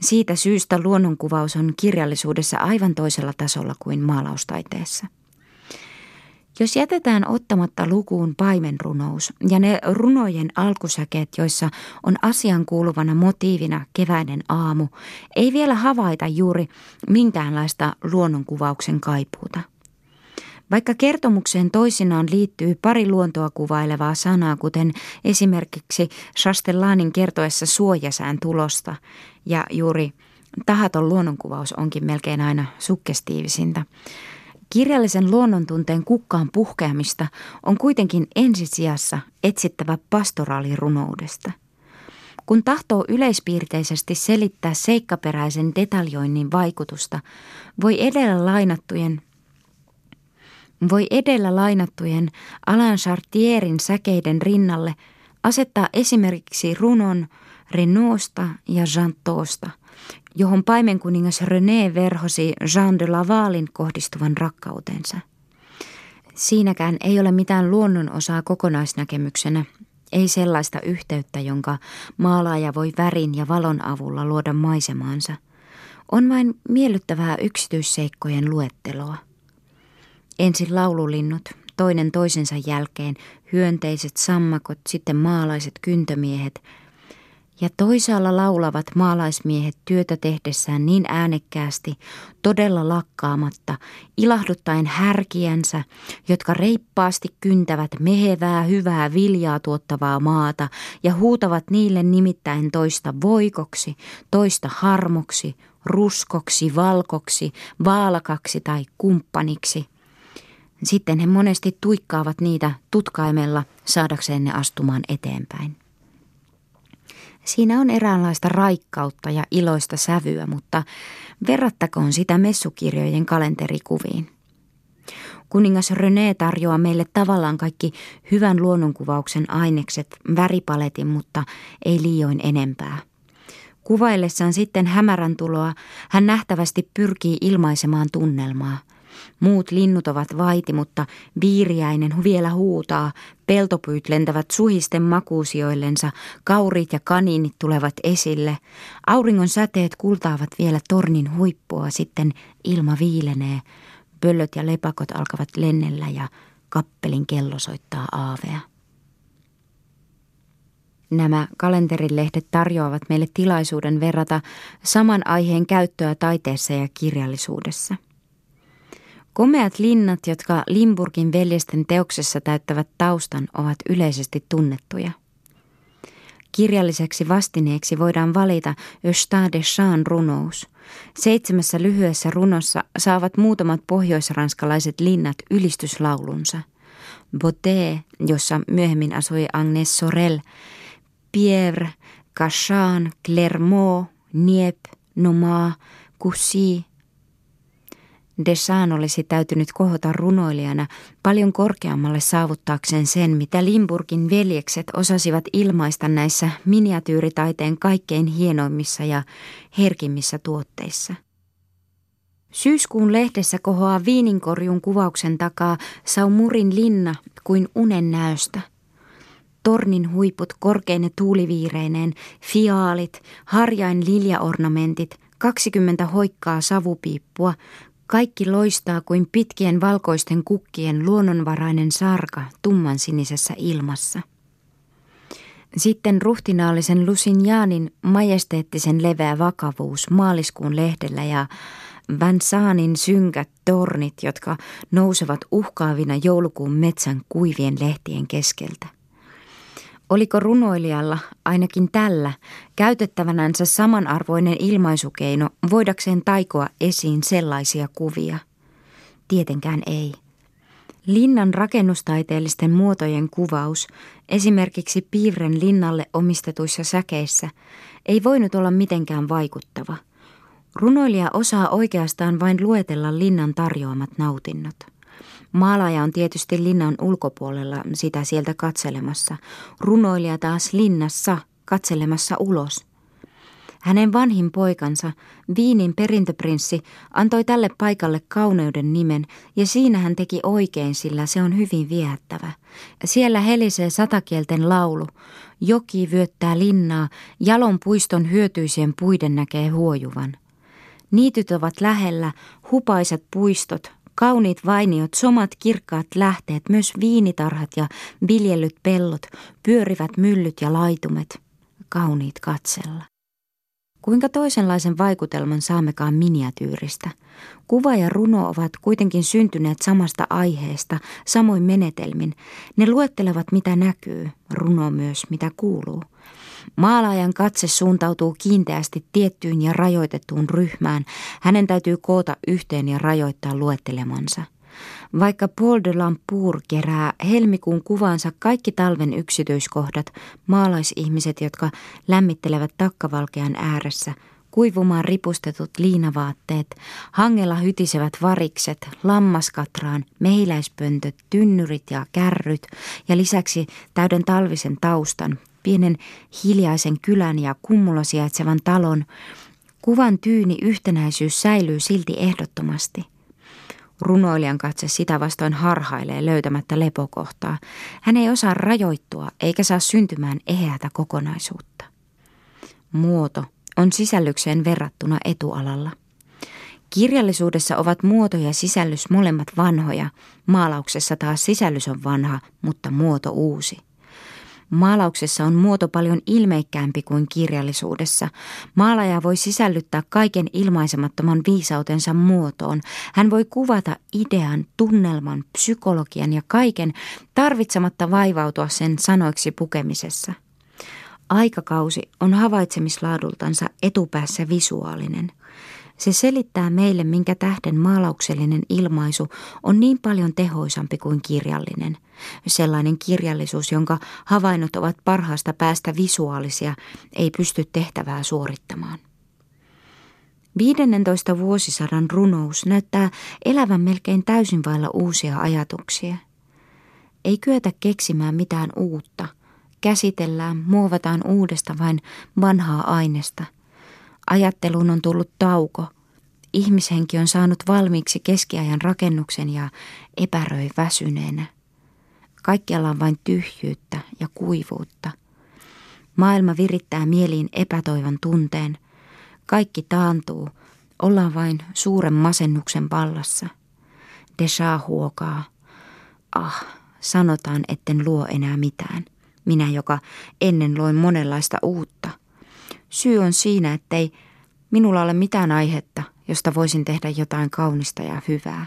Siitä syystä luonnonkuvaus on kirjallisuudessa aivan toisella tasolla kuin maalaustaiteessa. Jos jätetään ottamatta lukuun paimenrunous ja ne runojen alkusäkeet, joissa on asian kuuluvana motiivina keväinen aamu, ei vielä havaita juuri minkäänlaista luonnonkuvauksen kaipuuta. Vaikka kertomukseen toisinaan liittyy pari luontoa kuvailevaa sanaa, kuten esimerkiksi Chastellanin kertoessa suojasään tulosta, ja juuri tahaton luonnonkuvaus onkin melkein aina sukkestiivisintä. Kirjallisen luonnontunteen kukkaan puhkeamista on kuitenkin ensisijassa etsittävä pastoraalirunoudesta. Kun tahtoo yleispiirteisesti selittää seikkaperäisen detaljoinnin vaikutusta, voi edellä lainattujen voi edellä lainattujen Alain Chartierin säkeiden rinnalle asettaa esimerkiksi runon Renaultsta ja Jantoosta, johon paimenkuningas René verhosi Jean de Lavalin kohdistuvan rakkautensa. Siinäkään ei ole mitään luonnonosaa kokonaisnäkemyksenä, ei sellaista yhteyttä, jonka maalaaja voi värin ja valon avulla luoda maisemaansa. On vain miellyttävää yksityisseikkojen luetteloa. Ensin laululinnut, toinen toisensa jälkeen, hyönteiset sammakot, sitten maalaiset kyntömiehet. Ja toisaalla laulavat maalaismiehet työtä tehdessään niin äänekkäästi, todella lakkaamatta, ilahduttaen härkiänsä, jotka reippaasti kyntävät mehevää, hyvää viljaa tuottavaa maata ja huutavat niille nimittäin toista voikoksi, toista harmoksi, ruskoksi, valkoksi, vaalakaksi tai kumppaniksi – sitten he monesti tuikkaavat niitä tutkaimella saadakseen ne astumaan eteenpäin. Siinä on eräänlaista raikkautta ja iloista sävyä, mutta verrattakoon sitä messukirjojen kalenterikuviin. Kuningas René tarjoaa meille tavallaan kaikki hyvän luonnonkuvauksen ainekset väripaletin, mutta ei liioin enempää. Kuvaillessaan sitten hämärän tuloa hän nähtävästi pyrkii ilmaisemaan tunnelmaa – Muut linnut ovat vaiti, mutta viiriäinen vielä huutaa, peltopyyt lentävät suhisten makuusioillensa, kaurit ja kaniinit tulevat esille. Auringon säteet kultaavat vielä tornin huippua, sitten ilma viilenee. Pöllöt ja lepakot alkavat lennellä ja kappelin kello soittaa aavea. Nämä kalenterilehdet tarjoavat meille tilaisuuden verrata saman aiheen käyttöä taiteessa ja kirjallisuudessa – Komeat linnat, jotka Limburgin veljesten teoksessa täyttävät taustan, ovat yleisesti tunnettuja. Kirjalliseksi vastineeksi voidaan valita Östa de Chan runous. Seitsemässä lyhyessä runossa saavat muutamat pohjoisranskalaiset linnat ylistyslaulunsa. Boté, jossa myöhemmin asui Agnes Sorel, Pierre, Cachan, Clermont, Niep, Noma, Coussy, Desan olisi täytynyt kohota runoilijana paljon korkeammalle saavuttaakseen sen, mitä Limburgin veljekset osasivat ilmaista näissä miniatyyritaiteen kaikkein hienoimmissa ja herkimmissä tuotteissa. Syyskuun lehdessä kohoaa viininkorjun kuvauksen takaa Saumurin linna kuin unen näöstä. Tornin huiput korkeine tuuliviireineen, fiaalit, harjain liljaornamentit, 20 hoikkaa savupiippua, kaikki loistaa kuin pitkien valkoisten kukkien luonnonvarainen sarka tumman sinisessä ilmassa. Sitten ruhtinaallisen Lusinjaanin majesteettisen leveä vakavuus maaliskuun lehdellä ja Van Saanin synkät tornit, jotka nousevat uhkaavina joulukuun metsän kuivien lehtien keskeltä. Oliko runoilijalla, ainakin tällä, käytettävänänsä samanarvoinen ilmaisukeino voidakseen taikoa esiin sellaisia kuvia? Tietenkään ei. Linnan rakennustaiteellisten muotojen kuvaus, esimerkiksi Piirren linnalle omistetuissa säkeissä, ei voinut olla mitenkään vaikuttava. Runoilija osaa oikeastaan vain luetella linnan tarjoamat nautinnot. Maalaaja on tietysti linnan ulkopuolella sitä sieltä katselemassa, runoilija taas linnassa katselemassa ulos. Hänen vanhin poikansa, Viinin perintöprinssi, antoi tälle paikalle kauneuden nimen ja siinä hän teki oikein, sillä se on hyvin viehättävä. Siellä helisee satakielten laulu. Joki vyöttää linnaa, jalon puiston hyötyisien puiden näkee huojuvan. Niityt ovat lähellä, hupaisat puistot, Kauniit vainiot, somat kirkkaat lähteet, myös viinitarhat ja viljellyt pellot, pyörivät myllyt ja laitumet, kauniit katsella. Kuinka toisenlaisen vaikutelman saammekaan miniatyyristä? Kuva ja runo ovat kuitenkin syntyneet samasta aiheesta, samoin menetelmin. Ne luettelevat mitä näkyy, runo myös mitä kuuluu. Maalaajan katse suuntautuu kiinteästi tiettyyn ja rajoitettuun ryhmään. Hänen täytyy koota yhteen ja rajoittaa luettelemansa. Vaikka Paul de Lampour kerää helmikuun kuvansa kaikki talven yksityiskohdat, maalaisihmiset, jotka lämmittelevät takkavalkean ääressä, kuivumaan ripustetut liinavaatteet, hangella hytisevät varikset, lammaskatraan, mehiläispöntöt, tynnyrit ja kärryt ja lisäksi täyden talvisen taustan, pienen hiljaisen kylän ja kummulla sijaitsevan talon, kuvan tyyni yhtenäisyys säilyy silti ehdottomasti. Runoilijan katse sitä vastoin harhailee löytämättä lepokohtaa. Hän ei osaa rajoittua eikä saa syntymään eheätä kokonaisuutta. Muoto on sisällykseen verrattuna etualalla. Kirjallisuudessa ovat muoto ja sisällys molemmat vanhoja, maalauksessa taas sisällys on vanha, mutta muoto uusi. Maalauksessa on muoto paljon ilmeikkäämpi kuin kirjallisuudessa. Maalaaja voi sisällyttää kaiken ilmaisemattoman viisautensa muotoon. Hän voi kuvata idean, tunnelman, psykologian ja kaiken tarvitsematta vaivautua sen sanoiksi pukemisessa. Aikakausi on havaitsemislaadultansa etupäässä visuaalinen – se selittää meille, minkä tähden maalauksellinen ilmaisu on niin paljon tehoisampi kuin kirjallinen. Sellainen kirjallisuus, jonka havainnot ovat parhaasta päästä visuaalisia, ei pysty tehtävää suorittamaan. 15 vuosisadan runous näyttää elävän melkein täysin vailla uusia ajatuksia. Ei kyetä keksimään mitään uutta. Käsitellään, muovataan uudesta vain vanhaa aineesta – Ajatteluun on tullut tauko. Ihmishenki on saanut valmiiksi keskiajan rakennuksen ja epäröi väsyneenä. Kaikkialla on vain tyhjyyttä ja kuivuutta. Maailma virittää mieliin epätoivon tunteen. Kaikki taantuu. Ollaan vain suuren masennuksen vallassa. Desha huokaa. Ah, sanotaan, etten luo enää mitään. Minä, joka ennen loin monenlaista uutta – Syy on siinä, ettei minulla ole mitään aihetta, josta voisin tehdä jotain kaunista ja hyvää.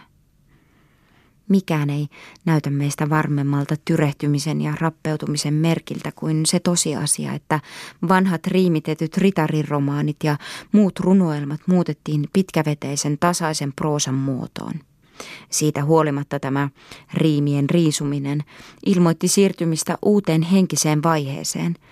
Mikään ei näytä meistä varmemmalta tyrehtymisen ja rappeutumisen merkiltä kuin se tosiasia, että vanhat riimitetyt ritariromaanit ja muut runoelmat muutettiin pitkäveteisen tasaisen proosan muotoon. Siitä huolimatta tämä riimien riisuminen ilmoitti siirtymistä uuteen henkiseen vaiheeseen –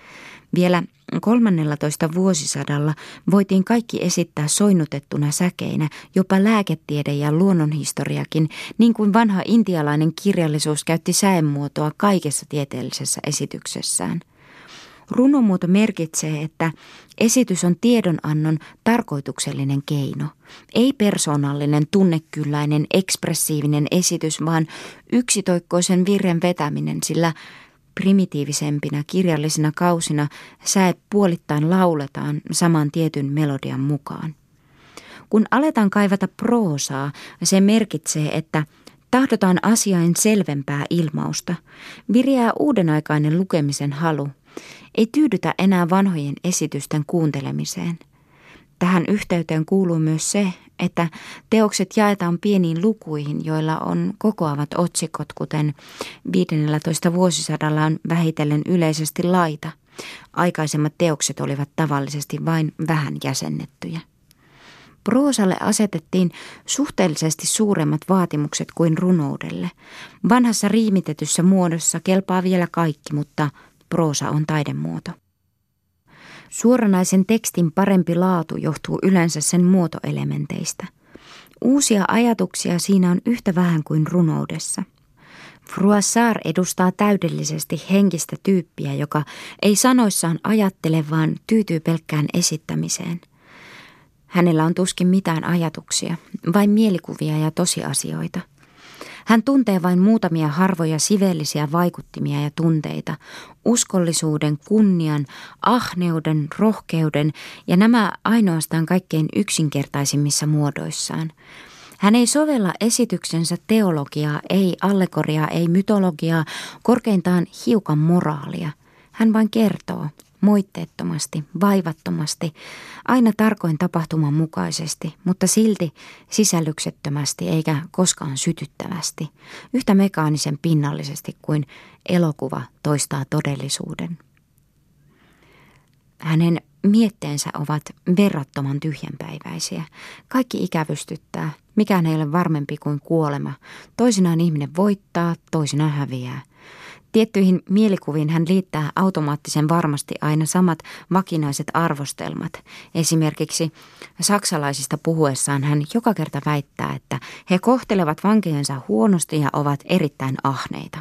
vielä 13 vuosisadalla voitiin kaikki esittää soinnutettuna säkeinä, jopa lääketiede ja luonnonhistoriakin, niin kuin vanha intialainen kirjallisuus käytti säenmuotoa kaikessa tieteellisessä esityksessään. Runomuoto merkitsee, että esitys on tiedonannon tarkoituksellinen keino. Ei persoonallinen, tunnekylläinen, ekspressiivinen esitys, vaan yksitoikkoisen virren vetäminen, sillä primitiivisempinä kirjallisina kausina säet puolittain lauletaan saman tietyn melodian mukaan. Kun aletaan kaivata proosaa, se merkitsee, että tahdotaan asiain selvempää ilmausta, viriää uudenaikainen lukemisen halu, ei tyydytä enää vanhojen esitysten kuuntelemiseen. Tähän yhteyteen kuuluu myös se, että teokset jaetaan pieniin lukuihin, joilla on kokoavat otsikot, kuten 15 vuosisadalla on vähitellen yleisesti laita. Aikaisemmat teokset olivat tavallisesti vain vähän jäsennettyjä. Proosalle asetettiin suhteellisesti suuremmat vaatimukset kuin runoudelle. Vanhassa riimitetyssä muodossa kelpaa vielä kaikki, mutta proosa on taidemuoto. Suoranaisen tekstin parempi laatu johtuu yleensä sen muotoelementeistä. Uusia ajatuksia siinä on yhtä vähän kuin runoudessa. Froissart edustaa täydellisesti henkistä tyyppiä, joka ei sanoissaan ajattele, vaan tyytyy pelkkään esittämiseen. Hänellä on tuskin mitään ajatuksia, vain mielikuvia ja tosiasioita – hän tuntee vain muutamia harvoja sivellisiä vaikuttimia ja tunteita, uskollisuuden, kunnian, ahneuden, rohkeuden ja nämä ainoastaan kaikkein yksinkertaisimmissa muodoissaan. Hän ei sovella esityksensä teologiaa, ei allegoriaa, ei mytologiaa, korkeintaan hiukan moraalia. Hän vain kertoo, moitteettomasti, vaivattomasti, aina tarkoin tapahtuman mukaisesti, mutta silti sisällyksettömästi eikä koskaan sytyttävästi, yhtä mekaanisen pinnallisesti kuin elokuva toistaa todellisuuden. Hänen mietteensä ovat verrattoman tyhjänpäiväisiä. Kaikki ikävystyttää, mikään ei ole varmempi kuin kuolema. Toisinaan ihminen voittaa, toisinaan häviää – Tiettyihin mielikuviin hän liittää automaattisen varmasti aina samat vakinaiset arvostelmat. Esimerkiksi saksalaisista puhuessaan hän joka kerta väittää, että he kohtelevat vankejensa huonosti ja ovat erittäin ahneita.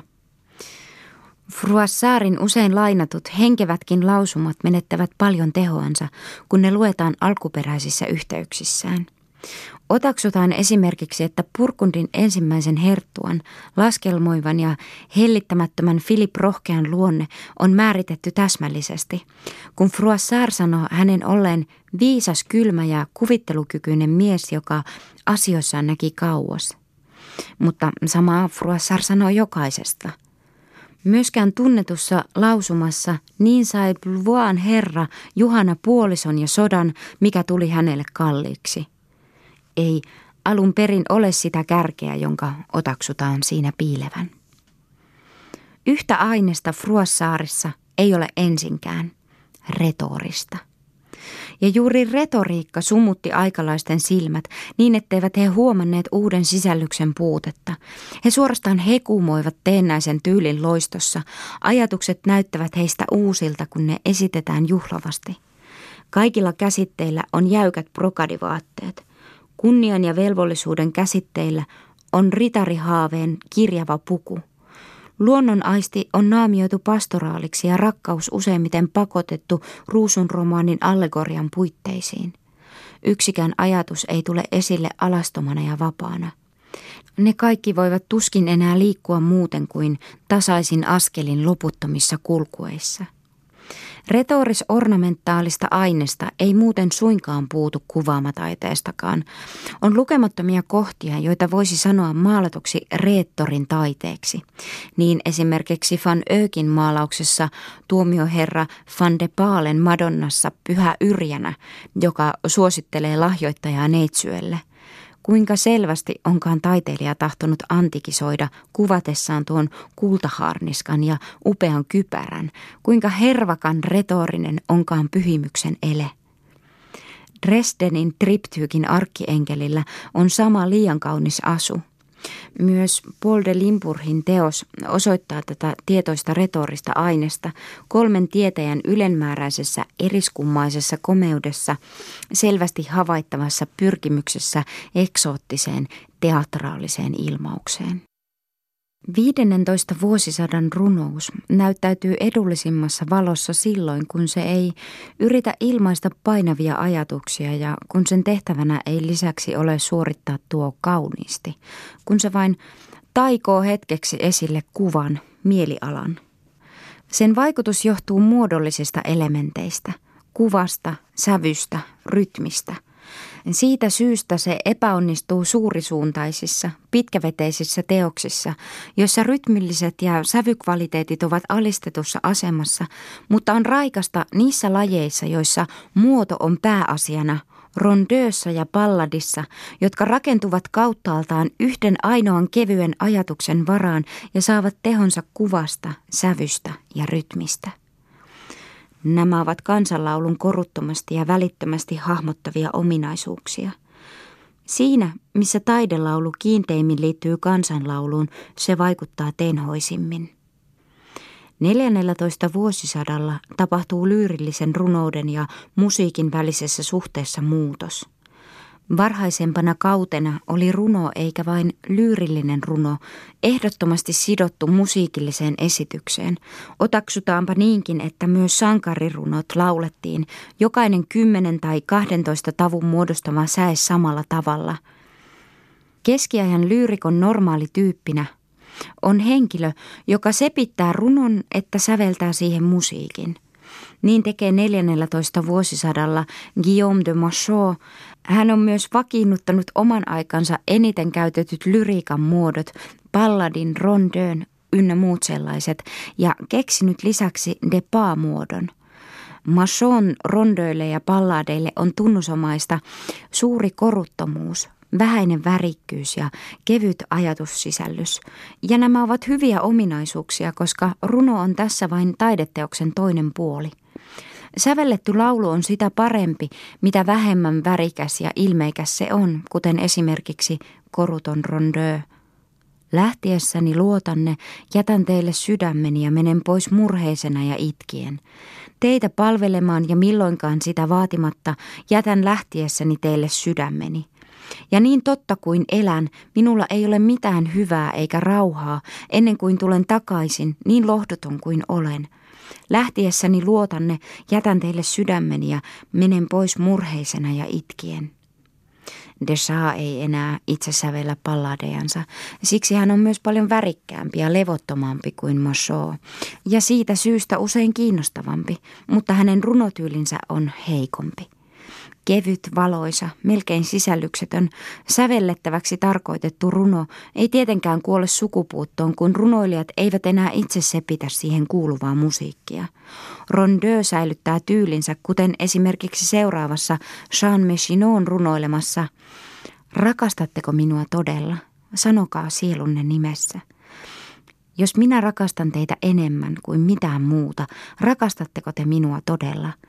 Fruassaarin usein lainatut henkevätkin lausumat menettävät paljon tehoansa, kun ne luetaan alkuperäisissä yhteyksissään. Otaksutaan esimerkiksi, että Purkundin ensimmäisen herttuan, laskelmoivan ja hellittämättömän Filip Rohkean luonne on määritetty täsmällisesti. Kun Froissart sanoo hänen olleen viisas, kylmä ja kuvittelukykyinen mies, joka asioissaan näki kauas. Mutta samaa Froissart sanoo jokaisesta – Myöskään tunnetussa lausumassa niin sai Pluvoan herra Juhana puolison ja sodan, mikä tuli hänelle kalliiksi – ei alun perin ole sitä kärkeä, jonka otaksutaan siinä piilevän. Yhtä aineesta Fruassaarissa ei ole ensinkään retorista. Ja juuri retoriikka sumutti aikalaisten silmät niin, etteivät he huomanneet uuden sisällyksen puutetta. He suorastaan hekumoivat teennäisen tyylin loistossa. Ajatukset näyttävät heistä uusilta, kun ne esitetään juhlavasti. Kaikilla käsitteillä on jäykät brokadivaatteet – Kunnian ja velvollisuuden käsitteillä on ritarihaaveen kirjava puku. Luonnon aisti on naamioitu pastoraaliksi ja rakkaus useimmiten pakotettu ruusun romaanin allegorian puitteisiin. Yksikään ajatus ei tule esille alastomana ja vapaana. Ne kaikki voivat tuskin enää liikkua muuten kuin tasaisin askelin loputtomissa kulkueissa. Retoris-ornamentaalista aineesta ei muuten suinkaan puutu kuvaamataiteestakaan. On lukemattomia kohtia, joita voisi sanoa maalatuksi reettorin taiteeksi. Niin esimerkiksi Van Ökin maalauksessa tuomioherra Van de Paalen Madonnassa Pyhä Yrjänä, joka suosittelee lahjoittajaa neitsyölle – Kuinka selvästi onkaan taiteilija tahtonut antikisoida kuvatessaan tuon kultaharniskan ja upean kypärän, kuinka hervakan retorinen onkaan pyhimyksen ele. Dresdenin triptyykin arkkeenkelillä on sama liian kaunis asu – myös Paul de Limburgin teos osoittaa tätä tietoista retorista aineesta kolmen tietäjän ylenmääräisessä eriskummaisessa komeudessa selvästi havaittavassa pyrkimyksessä eksoottiseen teatraaliseen ilmaukseen. 15 vuosisadan runous näyttäytyy edullisimmassa valossa silloin, kun se ei yritä ilmaista painavia ajatuksia ja kun sen tehtävänä ei lisäksi ole suorittaa tuo kauniisti, kun se vain taikoo hetkeksi esille kuvan, mielialan. Sen vaikutus johtuu muodollisista elementeistä, kuvasta, sävystä, rytmistä – siitä syystä se epäonnistuu suurisuuntaisissa, pitkäveteisissä teoksissa, joissa rytmilliset ja sävykvaliteetit ovat alistetussa asemassa, mutta on raikasta niissä lajeissa, joissa muoto on pääasiana, rondöössä ja palladissa, jotka rakentuvat kauttaaltaan yhden ainoan kevyen ajatuksen varaan ja saavat tehonsa kuvasta, sävystä ja rytmistä. Nämä ovat kansanlaulun koruttomasti ja välittömästi hahmottavia ominaisuuksia. Siinä, missä taidelaulu kiinteimmin liittyy kansanlauluun, se vaikuttaa tenhoisimmin. 14 vuosisadalla tapahtuu lyyrillisen runouden ja musiikin välisessä suhteessa muutos – Varhaisempana kautena oli runo eikä vain lyyrillinen runo, ehdottomasti sidottu musiikilliseen esitykseen. Otaksutaanpa niinkin, että myös sankarirunot laulettiin, jokainen kymmenen tai 12 tavun muodostama säe samalla tavalla. Keskiajan lyyrikon normaali tyyppinä on henkilö, joka sepittää runon, että säveltää siihen musiikin – niin tekee 14 vuosisadalla Guillaume de Machaut. Hän on myös vakiinnuttanut oman aikansa eniten käytetyt lyriikan muodot, palladin, rondön ynnä muut sellaiset, ja keksinyt lisäksi de muodon Machon rondoille ja palladeille on tunnusomaista suuri koruttomuus, vähäinen värikkyys ja kevyt ajatussisällys. Ja nämä ovat hyviä ominaisuuksia, koska runo on tässä vain taideteoksen toinen puoli. Sävelletty laulu on sitä parempi, mitä vähemmän värikäs ja ilmeikäs se on, kuten esimerkiksi koruton rondö. Lähtiessäni luotanne, jätän teille sydämeni ja menen pois murheisena ja itkien. Teitä palvelemaan ja milloinkaan sitä vaatimatta jätän lähtiessäni teille sydämeni. Ja niin totta kuin elän, minulla ei ole mitään hyvää eikä rauhaa ennen kuin tulen takaisin, niin lohduton kuin olen. Lähtiessäni luotanne, jätän teille sydämeni ja menen pois murheisena ja itkien. Desa ei enää itse sävellä palladejansa, siksi hän on myös paljon värikkäämpi ja levottomampi kuin Machot, ja siitä syystä usein kiinnostavampi, mutta hänen runotyylinsä on heikompi. Kevyt, valoisa, melkein sisällyksetön, sävellettäväksi tarkoitettu runo ei tietenkään kuole sukupuuttoon, kun runoilijat eivät enää itse sepitä siihen kuuluvaa musiikkia. Rondö säilyttää tyylinsä, kuten esimerkiksi seuraavassa Jean Mechinon runoilemassa Rakastatteko minua todella? Sanokaa sielunne nimessä. Jos minä rakastan teitä enemmän kuin mitään muuta, rakastatteko te minua todella –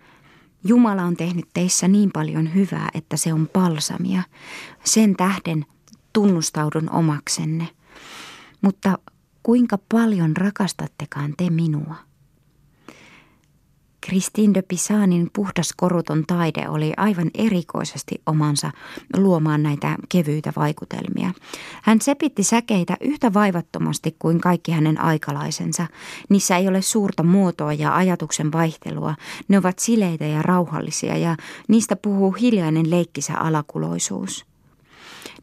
Jumala on tehnyt teissä niin paljon hyvää, että se on palsamia. Sen tähden tunnustaudun omaksenne. Mutta kuinka paljon rakastattekaan te minua? Christine de Pisanin puhdas koruton taide oli aivan erikoisesti omansa luomaan näitä kevyitä vaikutelmia. Hän sepitti säkeitä yhtä vaivattomasti kuin kaikki hänen aikalaisensa. Niissä ei ole suurta muotoa ja ajatuksen vaihtelua. Ne ovat sileitä ja rauhallisia ja niistä puhuu hiljainen leikkisä alakuloisuus.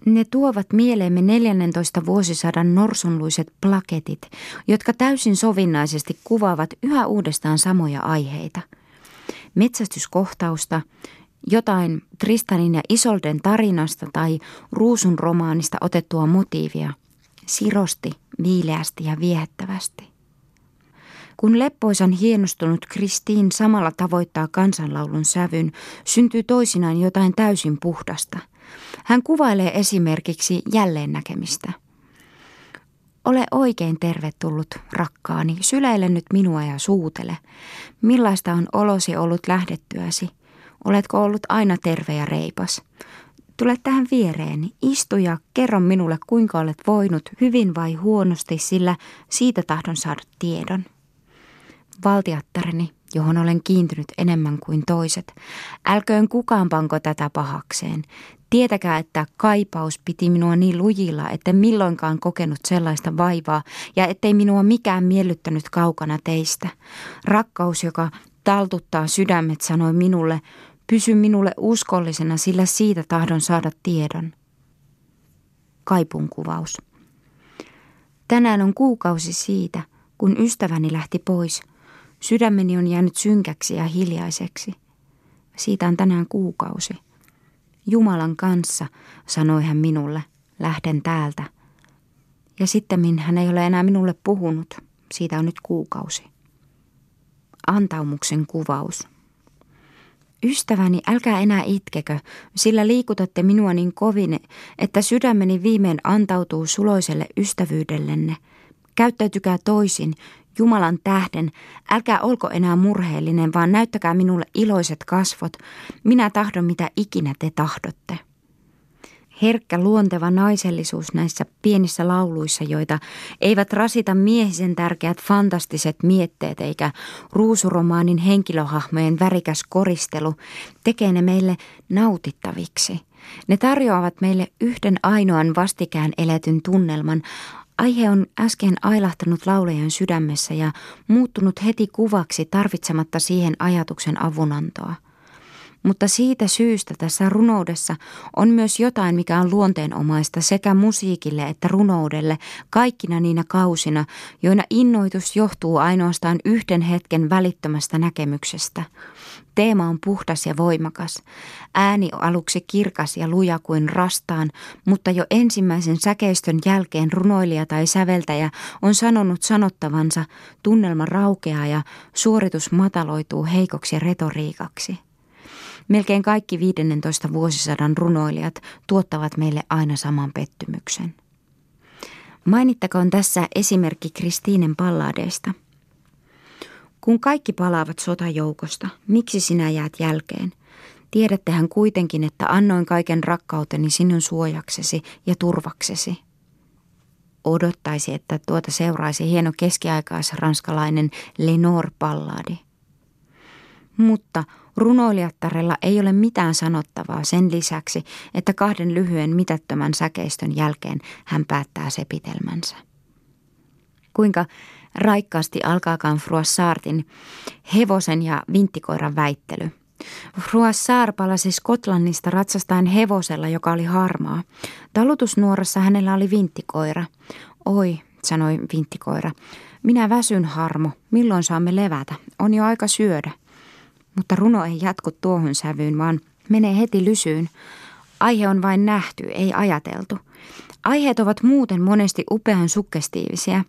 Ne tuovat mieleemme 14 vuosisadan norsunluiset plaketit, jotka täysin sovinnaisesti kuvaavat yhä uudestaan samoja aiheita. Metsästyskohtausta, jotain Tristanin ja Isolden tarinasta tai Ruusun romaanista otettua motiivia, sirosti, viileästi ja viehättävästi. Kun leppoisan hienostunut Kristiin samalla tavoittaa kansanlaulun sävyn, syntyy toisinaan jotain täysin puhdasta – hän kuvailee esimerkiksi jälleen näkemistä. Ole oikein tervetullut, rakkaani, syleile nyt minua ja suutele. Millaista on olosi ollut lähdettyäsi? Oletko ollut aina terve ja reipas? Tule tähän viereeni, istu ja kerro minulle, kuinka olet voinut, hyvin vai huonosti, sillä siitä tahdon saada tiedon. Valtiattareni, johon olen kiintynyt enemmän kuin toiset, älköön kukaan panko tätä pahakseen. Tietäkää, että kaipaus piti minua niin lujilla, että milloinkaan kokenut sellaista vaivaa ja ettei minua mikään miellyttänyt kaukana teistä. Rakkaus, joka taltuttaa sydämet, sanoi minulle, pysy minulle uskollisena, sillä siitä tahdon saada tiedon. Kaipunkuvaus. Tänään on kuukausi siitä, kun ystäväni lähti pois. Sydämeni on jäänyt synkäksi ja hiljaiseksi. Siitä on tänään kuukausi. Jumalan kanssa, sanoi hän minulle, lähden täältä. Ja sitten hän ei ole enää minulle puhunut. Siitä on nyt kuukausi. Antaumuksen kuvaus. Ystäväni, älkää enää itkekö, sillä liikutatte minua niin kovin, että sydämeni viimein antautuu suloiselle ystävyydellenne. Käyttäytykää toisin, Jumalan tähden, älkää olko enää murheellinen, vaan näyttäkää minulle iloiset kasvot. Minä tahdon, mitä ikinä te tahdotte. Herkkä luonteva naisellisuus näissä pienissä lauluissa, joita eivät rasita miehisen tärkeät fantastiset mietteet eikä ruusuromaanin henkilöhahmojen värikäs koristelu, tekee ne meille nautittaviksi. Ne tarjoavat meille yhden ainoan vastikään eletyn tunnelman, Aihe on äsken ailahtanut laulejan sydämessä ja muuttunut heti kuvaksi tarvitsematta siihen ajatuksen avunantoa. Mutta siitä syystä tässä runoudessa on myös jotain, mikä on luonteenomaista sekä musiikille että runoudelle kaikkina niinä kausina, joina innoitus johtuu ainoastaan yhden hetken välittömästä näkemyksestä. Teema on puhdas ja voimakas. Ääni aluksi kirkas ja luja kuin rastaan, mutta jo ensimmäisen säkeistön jälkeen runoilija tai säveltäjä on sanonut sanottavansa, tunnelma raukeaa ja suoritus mataloituu heikoksi retoriikaksi. Melkein kaikki 15 vuosisadan runoilijat tuottavat meille aina saman pettymyksen. Mainittakoon tässä esimerkki Kristiinen palladeista. Kun kaikki palaavat sotajoukosta, miksi sinä jäät jälkeen? Tiedättehän kuitenkin, että annoin kaiken rakkauteni sinun suojaksesi ja turvaksesi. Odottaisi, että tuota seuraisi hieno keskiaikaisranskalainen Lenore-palladi. Mutta runoilijattarella ei ole mitään sanottavaa sen lisäksi, että kahden lyhyen mitättömän säkeistön jälkeen hän päättää sepitelmänsä. Kuinka raikkaasti alkaakaan Froissartin hevosen ja vinttikoiran väittely. Froissart palasi Skotlannista ratsastaen hevosella, joka oli harmaa. Talutusnuorassa hänellä oli vinttikoira. Oi, sanoi vinttikoira, minä väsyn harmo, milloin saamme levätä, on jo aika syödä. Mutta runo ei jatku tuohon sävyyn, vaan menee heti lysyyn. Aihe on vain nähty, ei ajateltu. Aiheet ovat muuten monesti upean sukkestiivisia.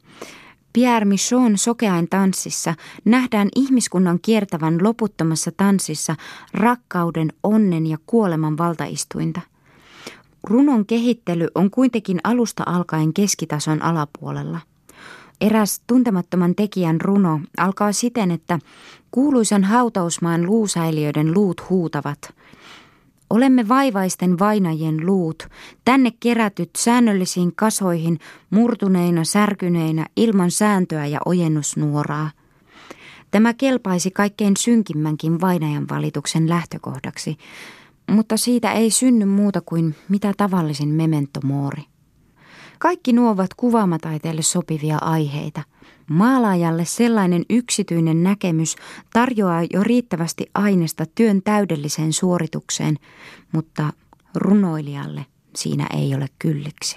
Pierre Michon sokeain tanssissa nähdään ihmiskunnan kiertävän loputtomassa tanssissa rakkauden, onnen ja kuoleman valtaistuinta. Runon kehittely on kuitenkin alusta alkaen keskitason alapuolella. Eräs tuntemattoman tekijän runo alkaa siten, että kuuluisan hautausmaan luusäiliöiden luut huutavat – Olemme vaivaisten vainajien luut, tänne kerätyt säännöllisiin kasoihin, murtuneina, särkyneinä, ilman sääntöä ja ojennusnuoraa. Tämä kelpaisi kaikkein synkimmänkin vainajan valituksen lähtökohdaksi, mutta siitä ei synny muuta kuin mitä tavallisin memento mori. Kaikki nuo ovat kuvaamataiteelle sopivia aiheita – Maalaajalle sellainen yksityinen näkemys tarjoaa jo riittävästi aineesta työn täydelliseen suoritukseen, mutta runoilijalle siinä ei ole kylliksi.